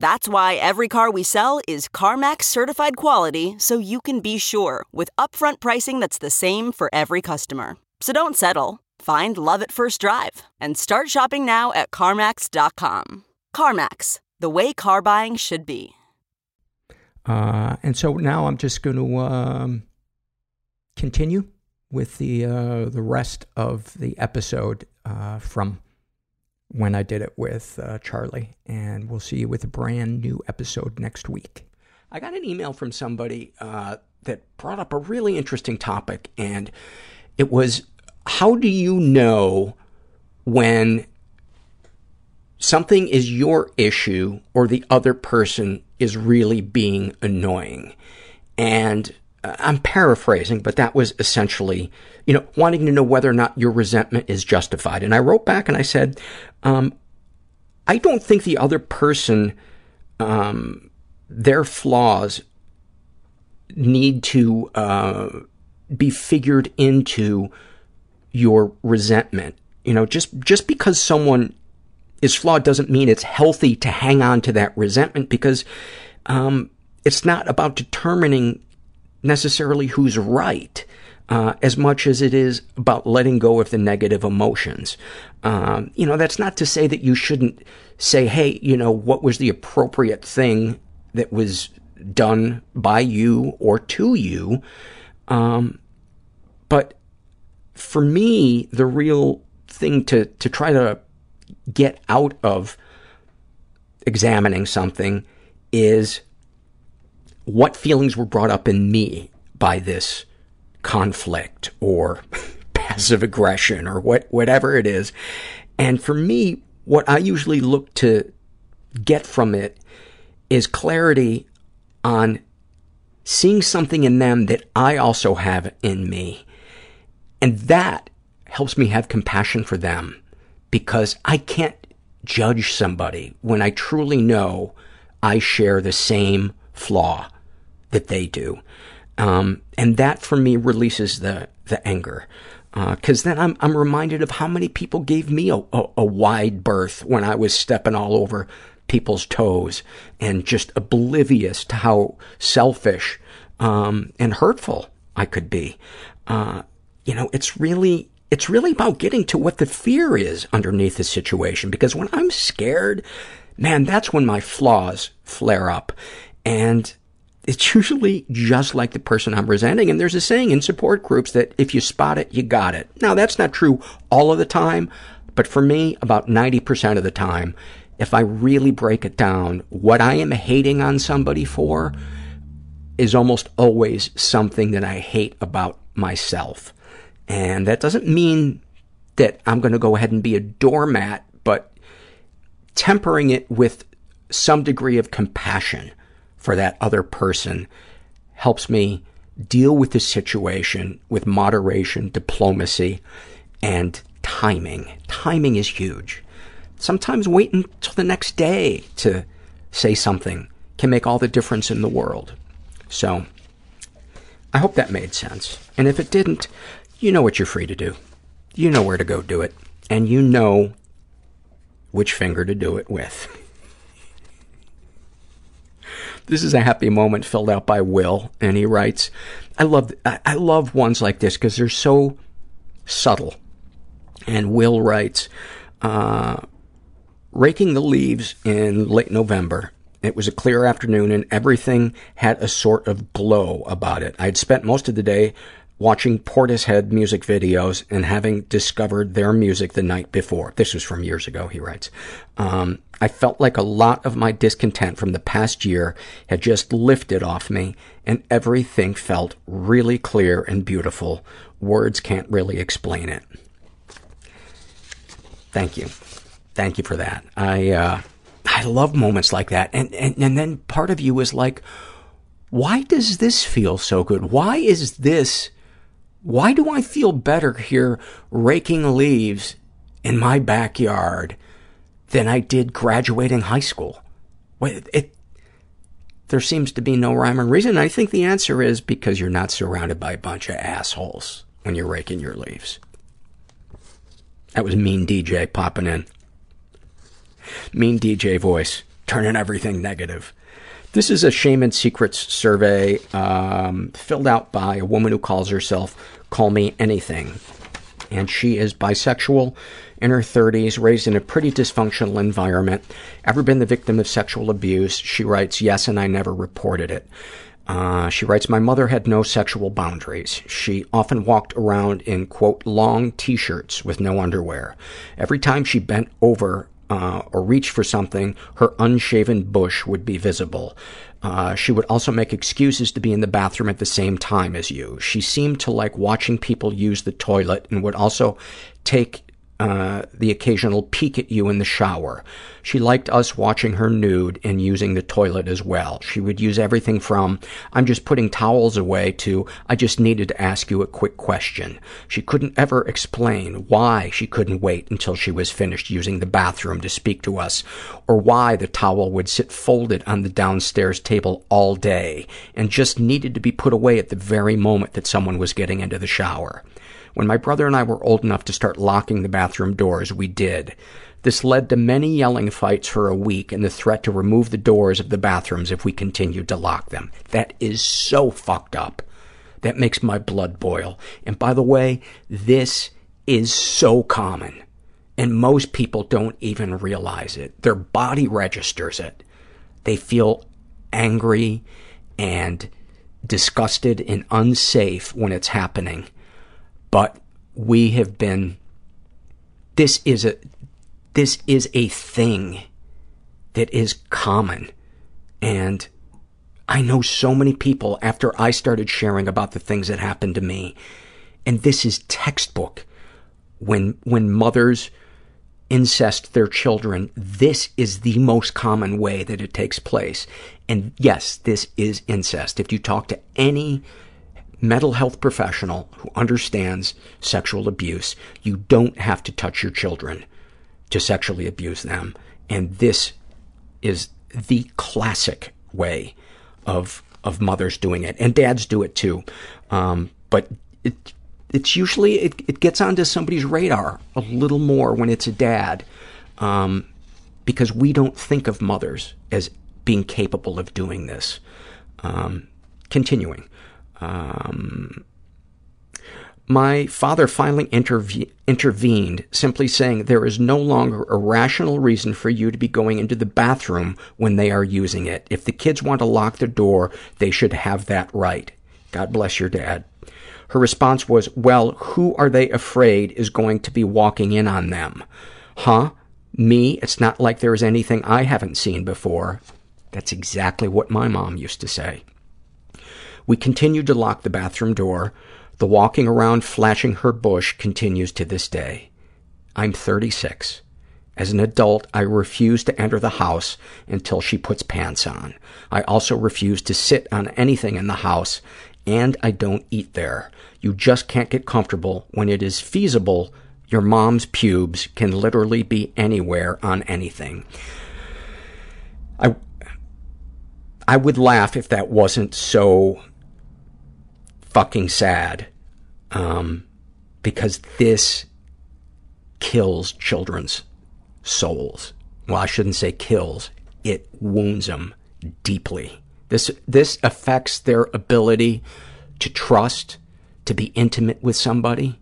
That's why every car we sell is CarMax certified quality so you can be sure with upfront pricing that's the same for every customer. So don't settle. Find love at first drive and start shopping now at CarMax.com. CarMax, the way car buying should be. Uh, and so now I'm just going to um, continue with the uh, the rest of the episode uh, from when I did it with uh, Charlie, and we'll see you with a brand new episode next week. I got an email from somebody uh, that brought up a really interesting topic, and it was how do you know when something is your issue or the other person is really being annoying. And I'm paraphrasing, but that was essentially, you know, wanting to know whether or not your resentment is justified. And I wrote back and I said, um, I don't think the other person, um, their flaws need to uh, be figured into your resentment. You know, just just because someone is flawed doesn't mean it's healthy to hang on to that resentment because um, it's not about determining necessarily who's right uh, as much as it is about letting go of the negative emotions. Um, you know, that's not to say that you shouldn't say, hey, you know, what was the appropriate thing that was done by you or to you. Um, but for me, the real thing to, to try to get out of examining something is what feelings were brought up in me by this conflict or passive aggression or what, whatever it is. And for me, what I usually look to get from it is clarity on seeing something in them that I also have in me. And that helps me have compassion for them because I can't judge somebody when I truly know I share the same flaw that they do. Um, and that for me releases the, the anger. Because uh, then I'm, I'm reminded of how many people gave me a, a, a wide berth when I was stepping all over people's toes and just oblivious to how selfish um, and hurtful I could be. Uh, you know, it's really it's really about getting to what the fear is underneath the situation. Because when I'm scared, man, that's when my flaws flare up. And it's usually just like the person I'm resenting. And there's a saying in support groups that if you spot it, you got it. Now, that's not true all of the time, but for me, about 90% of the time, if I really break it down, what I am hating on somebody for is almost always something that I hate about myself. And that doesn't mean that I'm going to go ahead and be a doormat, but tempering it with some degree of compassion for that other person helps me deal with the situation with moderation, diplomacy, and timing. Timing is huge. Sometimes waiting until the next day to say something can make all the difference in the world. So, I hope that made sense. And if it didn't, you know what you're free to do. You know where to go do it. And you know which finger to do it with. this is a happy moment filled out by Will, and he writes, I love, I love ones like this because they're so subtle. And Will writes, uh, raking the leaves in late November. It was a clear afternoon and everything had a sort of glow about it. I'd spent most of the day watching Portishead music videos and having discovered their music the night before. This was from years ago, he writes. Um, I felt like a lot of my discontent from the past year had just lifted off me, and everything felt really clear and beautiful. Words can't really explain it. Thank you. Thank you for that. I, uh, I love moments like that. And, and, and then part of you is like, why does this feel so good? Why is this why do I feel better here raking leaves in my backyard than I did graduating high school? It, it, there seems to be no rhyme or reason. I think the answer is because you're not surrounded by a bunch of assholes when you're raking your leaves. That was Mean DJ popping in. Mean DJ voice, turning everything negative. This is a Shame and Secrets survey um, filled out by a woman who calls herself Call Me Anything. And she is bisexual, in her 30s, raised in a pretty dysfunctional environment. Ever been the victim of sexual abuse? She writes, yes, and I never reported it. Uh, she writes, my mother had no sexual boundaries. She often walked around in, quote, long t-shirts with no underwear. Every time she bent over uh, or reach for something, her unshaven bush would be visible. Uh, she would also make excuses to be in the bathroom at the same time as you. She seemed to like watching people use the toilet and would also take uh, the occasional peek at you in the shower. She liked us watching her nude and using the toilet as well. She would use everything from, I'm just putting towels away, to, I just needed to ask you a quick question. She couldn't ever explain why she couldn't wait until she was finished using the bathroom to speak to us, or why the towel would sit folded on the downstairs table all day and just needed to be put away at the very moment that someone was getting into the shower. When my brother and I were old enough to start locking the bathroom doors, we did. This led to many yelling fights for a week and the threat to remove the doors of the bathrooms if we continued to lock them. That is so fucked up. That makes my blood boil. And by the way, this is so common. And most people don't even realize it. Their body registers it. They feel angry and disgusted and unsafe when it's happening but we have been, this is a, this is a thing that is common. And I know so many people after I started sharing about the things that happened to me, and this is textbook. When, when mothers incest their children, this is the most common way that it takes place. And yes, this is incest. If you talk to any mental health professional who understands sexual abuse, you don't have to touch your children to sexually abuse them. And this is the classic way of of mothers doing it, and dads do it too. Um, but it, it's usually it, it gets onto somebody's radar a little more when it's a dad, um, because we don't think of mothers as being capable of doing this. Um, continuing. Um, my father finally interve- intervened, simply saying, There is no longer a rational reason for you to be going into the bathroom when they are using it. If the kids want to lock the door, they should have that right. God bless your dad. Her response was, Well, who are they afraid is going to be walking in on them? Huh? Me? It's not like there is anything I haven't seen before. That's exactly what my mom used to say. We continued to lock the bathroom door. The walking around flashing her bush continues to this day. I'm 36. As an adult, I refuse to enter the house until she puts pants on. I also refuse to sit on anything in the house, and I don't eat there. You just can't get comfortable when it is feasible. Your mom's pubes can literally be anywhere on anything. I, I would laugh if that wasn't so fucking sad, um, because this kills children's souls. Well, I shouldn't say kills. It wounds them deeply. This, this affects their ability to trust, to be intimate with somebody.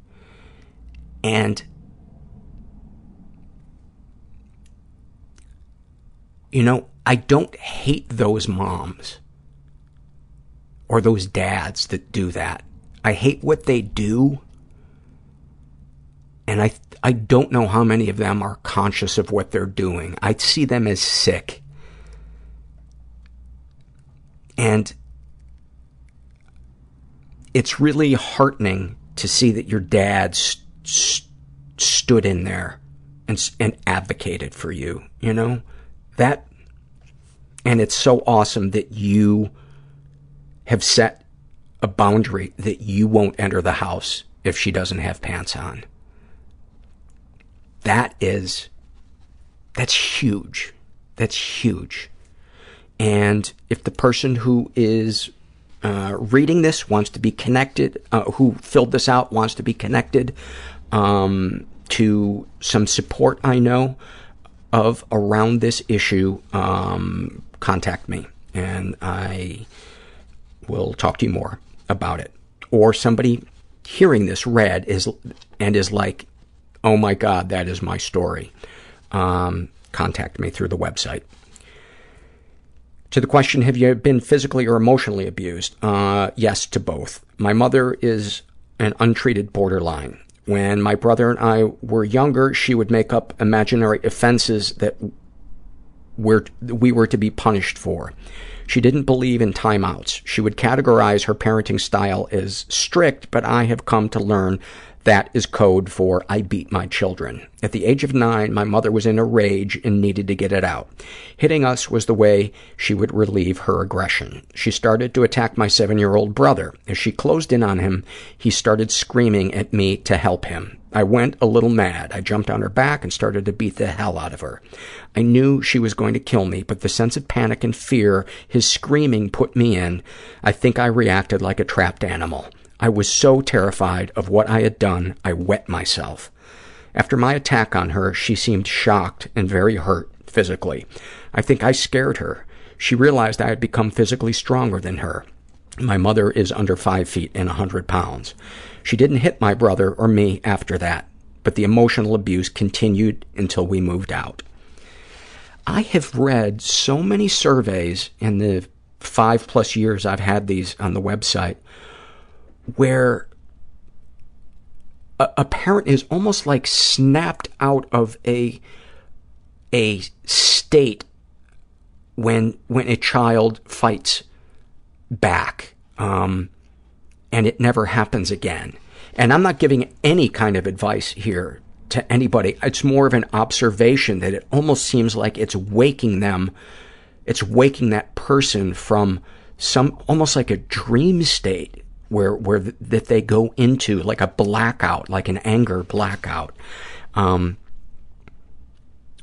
And you know, I don't hate those moms or those dads that do that. I hate what they do. And I, I don't know how many of them are conscious of what they're doing. I see them as sick. And it's really heartening to see that your dad st- st- stood in there and, and advocated for you, you know? That, and it's so awesome that you have set a boundary that you won't enter the house if she doesn't have pants on. That is, that's huge. That's huge. And if the person who is uh, reading this wants to be connected, uh, who filled this out wants to be connected um, to some support I know of around this issue, um, contact me. And I will talk to you more about it. Or somebody hearing this read is and is like, oh my God, that is my story. Um, contact me through the website. To the question, have you been physically or emotionally abused? Uh, yes to both. My mother is an untreated borderline. When my brother and I were younger, she would make up imaginary offenses that we were to be punished for. She didn't believe in timeouts. She would categorize her parenting style as strict, but I have come to learn that is code for I beat my children. At the age of nine, my mother was in a rage and needed to get it out. Hitting us was the way she would relieve her aggression. She started to attack my seven-year-old brother. As she closed in on him, he started screaming at me to help him. I went a little mad. I jumped on her back and started to beat the hell out of her. I knew she was going to kill me, but the sense of panic and fear his screaming put me in, I think I reacted like a trapped animal. I was so terrified of what I had done, I wet myself. After my attack on her, she seemed shocked and very hurt physically. I think I scared her. She realized I had become physically stronger than her. My mother is under five feet and a hundred pounds. She didn't hit my brother or me after that, but the emotional abuse continued until we moved out. I have read so many surveys in the five plus years I've had these on the website where a, a parent is almost like snapped out of a a state when when a child fights back. Um, and it never happens again. And I'm not giving any kind of advice here to anybody. It's more of an observation that it almost seems like it's waking them, it's waking that person from some, almost like a dream state where, where th- that they go into, like a blackout, like an anger blackout. Um,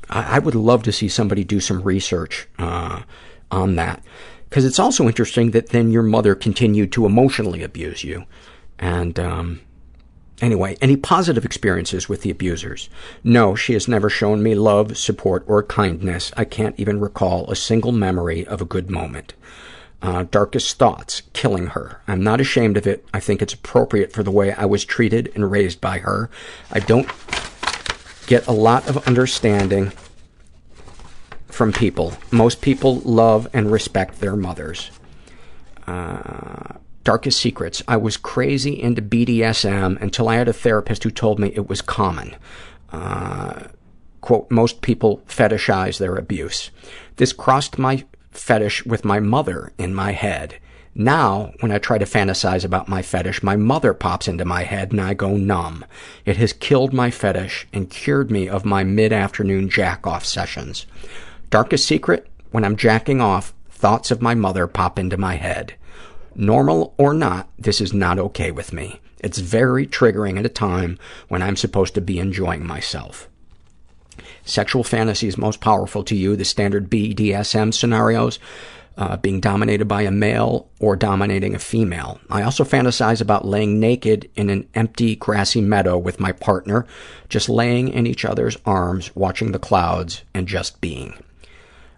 I, I would love to see somebody do some research, uh, on that. Because it's also interesting that then your mother continued to emotionally abuse you. And, um, Anyway, any positive experiences with the abusers? No, she has never shown me love, support, or kindness. I can't even recall a single memory of a good moment. Uh, darkest thoughts, killing her. I'm not ashamed of it. I think it's appropriate for the way I was treated and raised by her. I don't get a lot of understanding from people. Most people love and respect their mothers. Uh, darkest secrets. I was crazy into BDSM until I had a therapist who told me it was common. Uh, quote, most people fetishize their abuse. This crossed my fetish with my mother in my head. Now, when I try to fantasize about my fetish, my mother pops into my head and I go numb. It has killed my fetish and cured me of my mid-afternoon jack-off sessions. Darkest secret, when I'm jacking off, thoughts of my mother pop into my head. Normal or not, this is not okay with me. It's very triggering at a time when I'm supposed to be enjoying myself. Sexual fantasies most powerful to you, the standard BDSM scenarios, uh, being dominated by a male or dominating a female. I also fantasize about laying naked in an empty, grassy meadow with my partner, just laying in each other's arms, watching the clouds, and just being.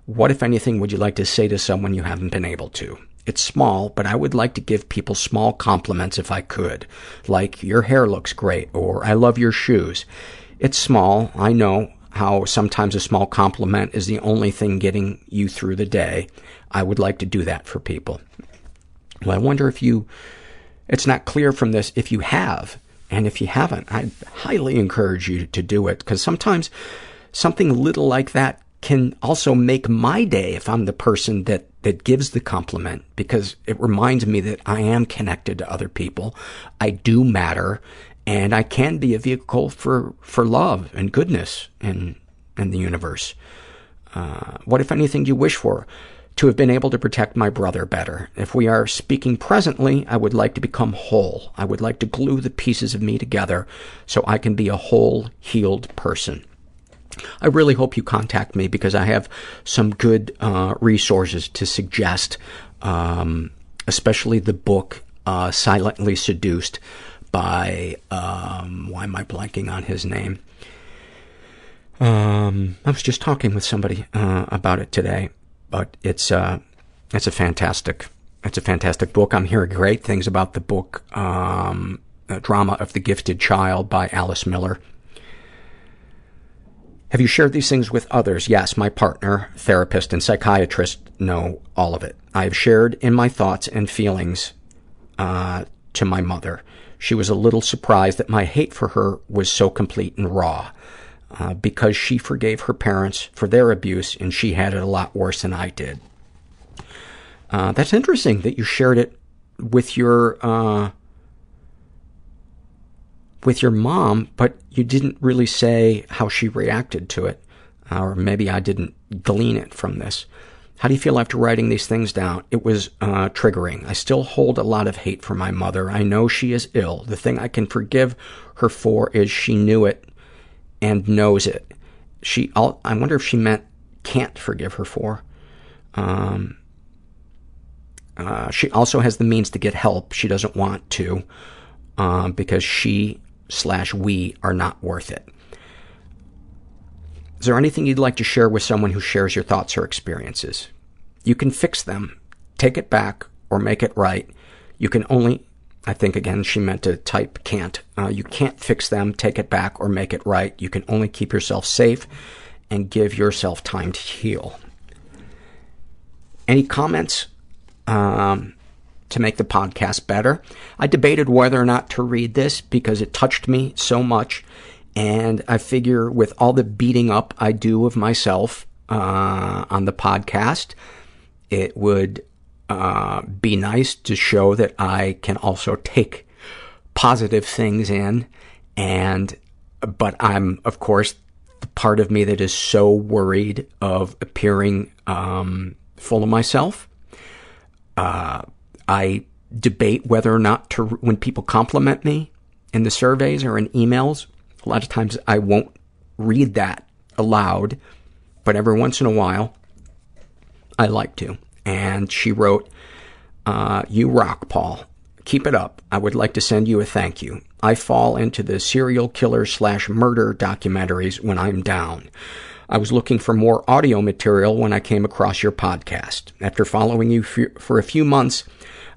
What, if anything, would you like to say to someone you haven't been able to? It's small, but I would like to give people small compliments if I could, like, your hair looks great, or I love your shoes. It's small, I know how sometimes a small compliment is the only thing getting you through the day. I would like to do that for people. Well, I wonder if you, it's not clear from this if you have, and if you haven't, I highly encourage you to do it, because sometimes something little like that can also make my day if I'm the person that, that gives the compliment because it reminds me that I am connected to other people. I do matter and I can be a vehicle for, for love and goodness in, in the universe. Uh, what, if anything, do you wish for? To have been able to protect my brother better. If we are speaking presently, I would like to become whole. I would like to glue the pieces of me together so I can be a whole, healed person. I really hope you contact me because I have some good uh, resources to suggest, um, especially the book uh, Silently Seduced by, um, why am I blanking on his name? Um, I was just talking with somebody uh, about it today, but it's uh, it's a fantastic it's a fantastic book. I'm hearing great things about the book, um, Drama of the Gifted Child by Alice Miller. Have you shared these things with others? Yes, my partner, therapist, and psychiatrist know all of it. I have shared in my thoughts and feelings uh, to my mother. She was a little surprised that my hate for her was so complete and raw uh, because she forgave her parents for their abuse and she had it a lot worse than I did. Uh, that's interesting that you shared it with your uh, with your mom, but you didn't really say how she reacted to it. Or maybe I didn't glean it from this. How do you feel after writing these things down? It was uh, triggering. I still hold a lot of hate for my mother. I know she is ill. The thing I can forgive her for is she knew it and knows it. She, I'll, I wonder if she meant can't forgive her for. Um, uh, she also has the means to get help. She doesn't want to um, because she slash we are not worth it. Is there anything you'd like to share with someone who shares your thoughts or experiences? You can fix them, take it back, or make it right. You can only, I think again, she meant to type can't. Uh, you can't fix them, take it back, or make it right. You can only keep yourself safe and give yourself time to heal. Any comments um, to make the podcast better? I debated whether or not to read this because it touched me so much and I figure with all the beating up I do of myself uh, on the podcast, it would uh, be nice to show that I can also take positive things in. And, but I'm, of course, the part of me that is so worried of appearing um, full of myself. Uh, I debate whether or not to, when people compliment me in the surveys or in emails, a lot of times I won't read that aloud, but every once in a while, I like to. And she wrote, uh, You rock, Paul. Keep it up. I would like to send you a thank you. I fall into the serial killer slash murder documentaries when I'm down. I was looking for more audio material when I came across your podcast. After following you for a few months,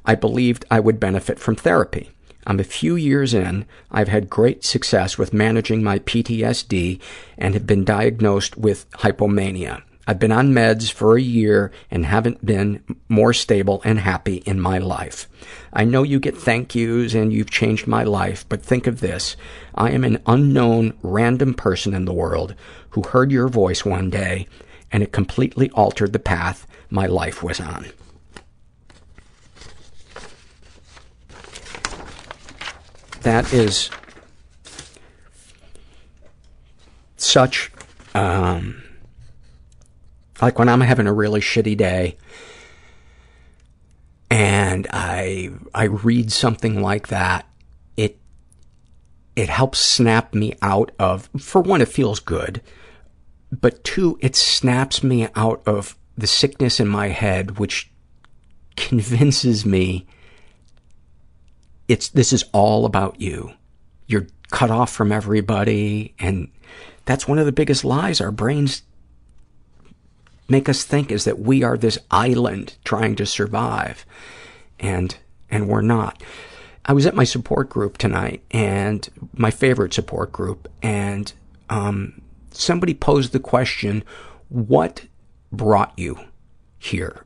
I believed I would benefit from therapy. I'm a few years in. I've had great success with managing my PTSD and have been diagnosed with hypomania. I've been on meds for a year and haven't been more stable and happy in my life. I know you get thank yous and you've changed my life, but think of this. I am an unknown, random person in the world who heard your voice one day and it completely altered the path my life was on. That is such, um, like when I'm having a really shitty day and I, I read something like that, it, it helps snap me out of, for one, it feels good, but two, it snaps me out of the sickness in my head, which convinces me it's, this is all about you. You're cut off from everybody. And that's one of the biggest lies our brains make us think is that we are this island trying to survive. And, and we're not. I was at my support group tonight and my favorite support group and, um, somebody posed the question, what brought you here?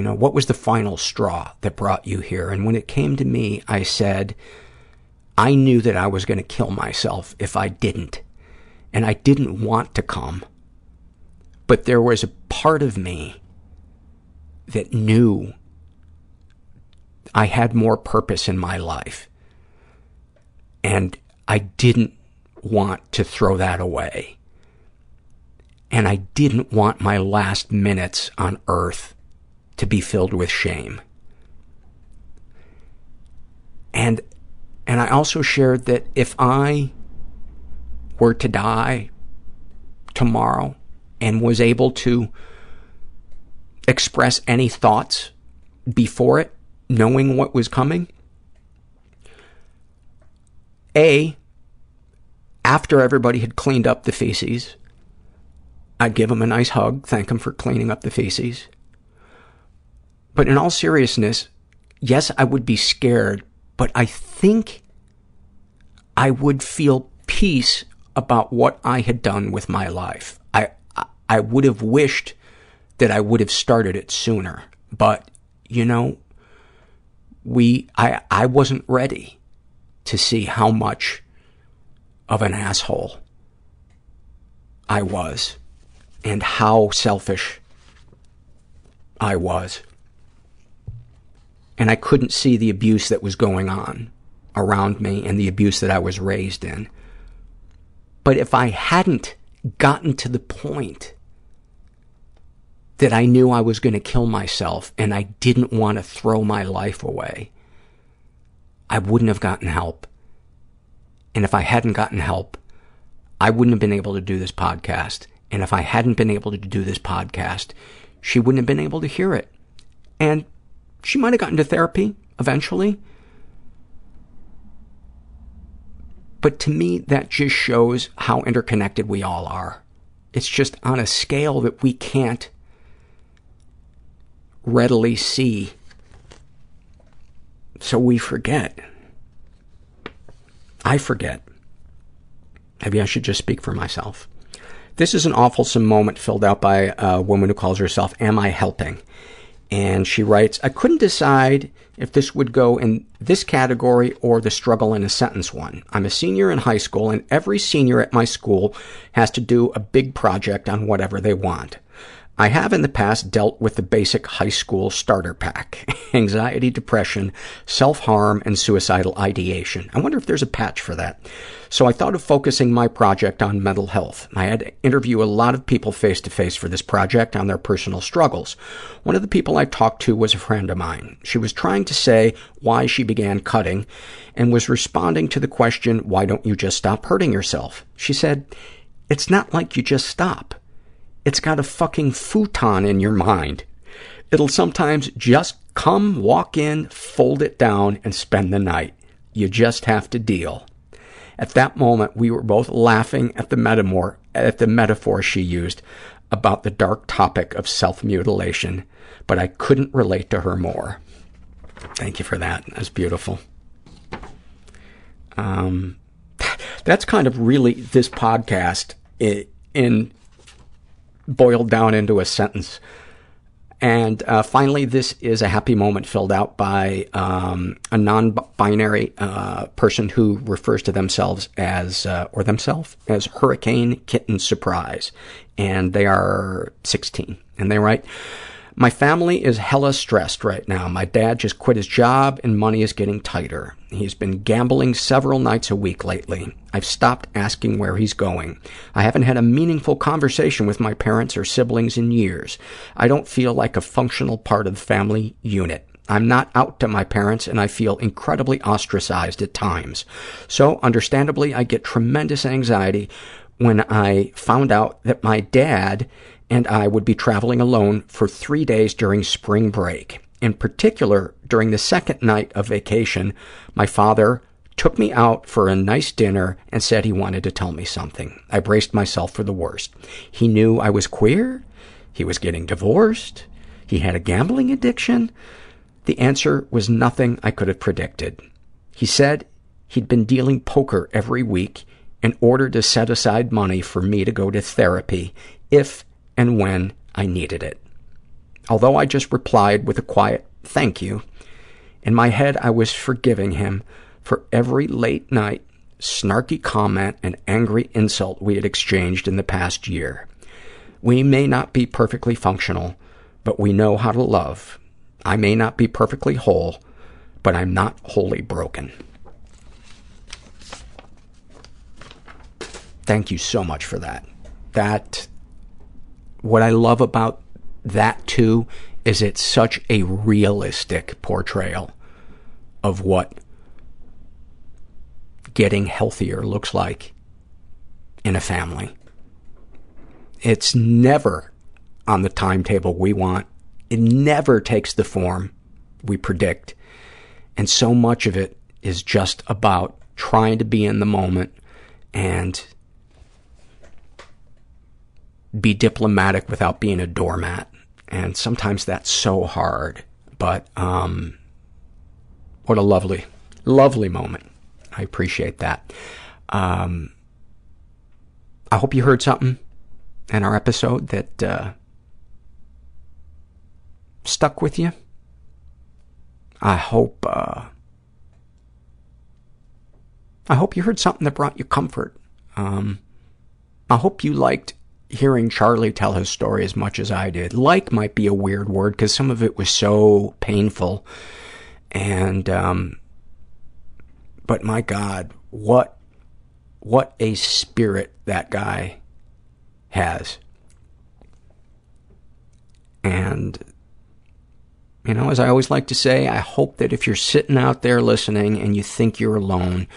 You know, what was the final straw that brought you here? And when it came to me, I said, I knew that I was going to kill myself if I didn't. And I didn't want to come. But there was a part of me that knew I had more purpose in my life. And I didn't want to throw that away. And I didn't want my last minutes on earth to be filled with shame. And, and I also shared that if I were to die tomorrow and was able to express any thoughts before it, knowing what was coming, A, after everybody had cleaned up the feces, I'd give them a nice hug, thank them for cleaning up the feces. But in all seriousness, yes, I would be scared, but I think I would feel peace about what I had done with my life. I, I would have wished that I would have started it sooner, but you know, we, I, I wasn't ready to see how much of an asshole I was and how selfish I was. And I couldn't see the abuse that was going on around me and the abuse that I was raised in. But if I hadn't gotten to the point that I knew I was going to kill myself and I didn't want to throw my life away, I wouldn't have gotten help. And if I hadn't gotten help, I wouldn't have been able to do this podcast and if I hadn't been able to do this podcast, she wouldn't have been able to hear it. And she might have gotten to therapy eventually. But to me, that just shows how interconnected we all are. It's just on a scale that we can't readily see. So we forget. I forget. Maybe I should just speak for myself. This is an awfulsome moment filled out by a woman who calls herself Am I Helping? And she writes, I couldn't decide if this would go in this category or the struggle in a sentence one. I'm a senior in high school, and every senior at my school has to do a big project on whatever they want. I have in the past dealt with the basic high school starter pack anxiety, depression, self harm, and suicidal ideation. I wonder if there's a patch for that. So I thought of focusing my project on mental health. I had to interview a lot of people face to face for this project on their personal struggles. One of the people I talked to was a friend of mine. She was trying to say why she began cutting and was responding to the question, why don't you just stop hurting yourself? She said, it's not like you just stop. It's got a fucking futon in your mind. It'll sometimes just come, walk in, fold it down, and spend the night. You just have to deal. At that moment, we were both laughing at the metaphor, at the metaphor she used about the dark topic of self-mutilation, but I couldn't relate to her more. Thank you for that. That's beautiful. Um, that's kind of really this podcast in boiled down into a sentence. And uh, finally, this is a happy moment filled out by um, a non-binary uh, person who refers to themselves as, uh, or themselves, as Hurricane Kitten Surprise. And they are 16. And they write, my family is hella stressed right now. My dad just quit his job and money is getting tighter. He's been gambling several nights a week lately. I've stopped asking where he's going. I haven't had a meaningful conversation with my parents or siblings in years. I don't feel like a functional part of the family unit. I'm not out to my parents and I feel incredibly ostracized at times. So, understandably, I get tremendous anxiety when I found out that my dad and I would be traveling alone for three days during spring break. In particular, during the second night of vacation, my father took me out for a nice dinner and said he wanted to tell me something. I braced myself for the worst. He knew I was queer. He was getting divorced. He had a gambling addiction. The answer was nothing I could have predicted. He said he'd been dealing poker every week in order to set aside money for me to go to therapy if and when I needed it. Although I just replied with a quiet thank you, in my head I was forgiving him for every late night, snarky comment and angry insult we had exchanged in the past year. We may not be perfectly functional, but we know how to love. I may not be perfectly whole, but I'm not wholly broken. Thank you so much for that. That what I love about that too is it's such a realistic portrayal of what getting healthier looks like in a family. It's never on the timetable we want. It never takes the form we predict. And so much of it is just about trying to be in the moment and be diplomatic without being a doormat. And sometimes that's so hard. But um, what a lovely, lovely moment. I appreciate that. Um, I hope you heard something in our episode that uh, stuck with you. I hope uh, I hope you heard something that brought you comfort. Um, I hope you liked hearing Charlie tell his story as much as I did. Like might be a weird word because some of it was so painful. And, um, but my God, what, what a spirit that guy has. And, you know, as I always like to say, I hope that if you're sitting out there listening and you think you're alone,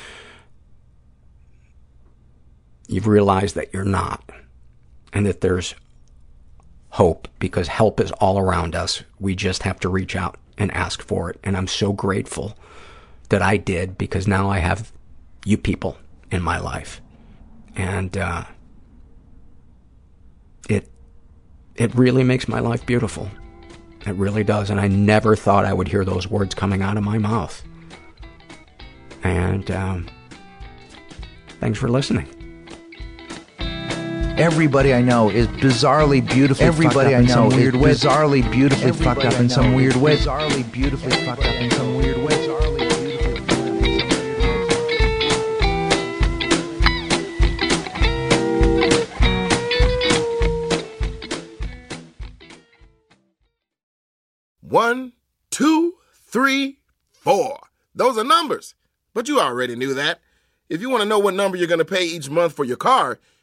you've realized that you're not and that there's hope because help is all around us. We just have to reach out and ask for it. And I'm so grateful that I did because now I have you people in my life. And, uh, it, it really makes my life beautiful. It really does. And I never thought I would hear those words coming out of my mouth. And, um, thanks for listening. Everybody I know is bizarrely beautifully Everybody I know is weird bizarrely beautifully Everybody fucked up in some weird way. Bizarrely beautifully fucked up in some weird way. One, two, three, four. Those are numbers. But you already knew that. If you want to know what number you're going to pay each month for your car,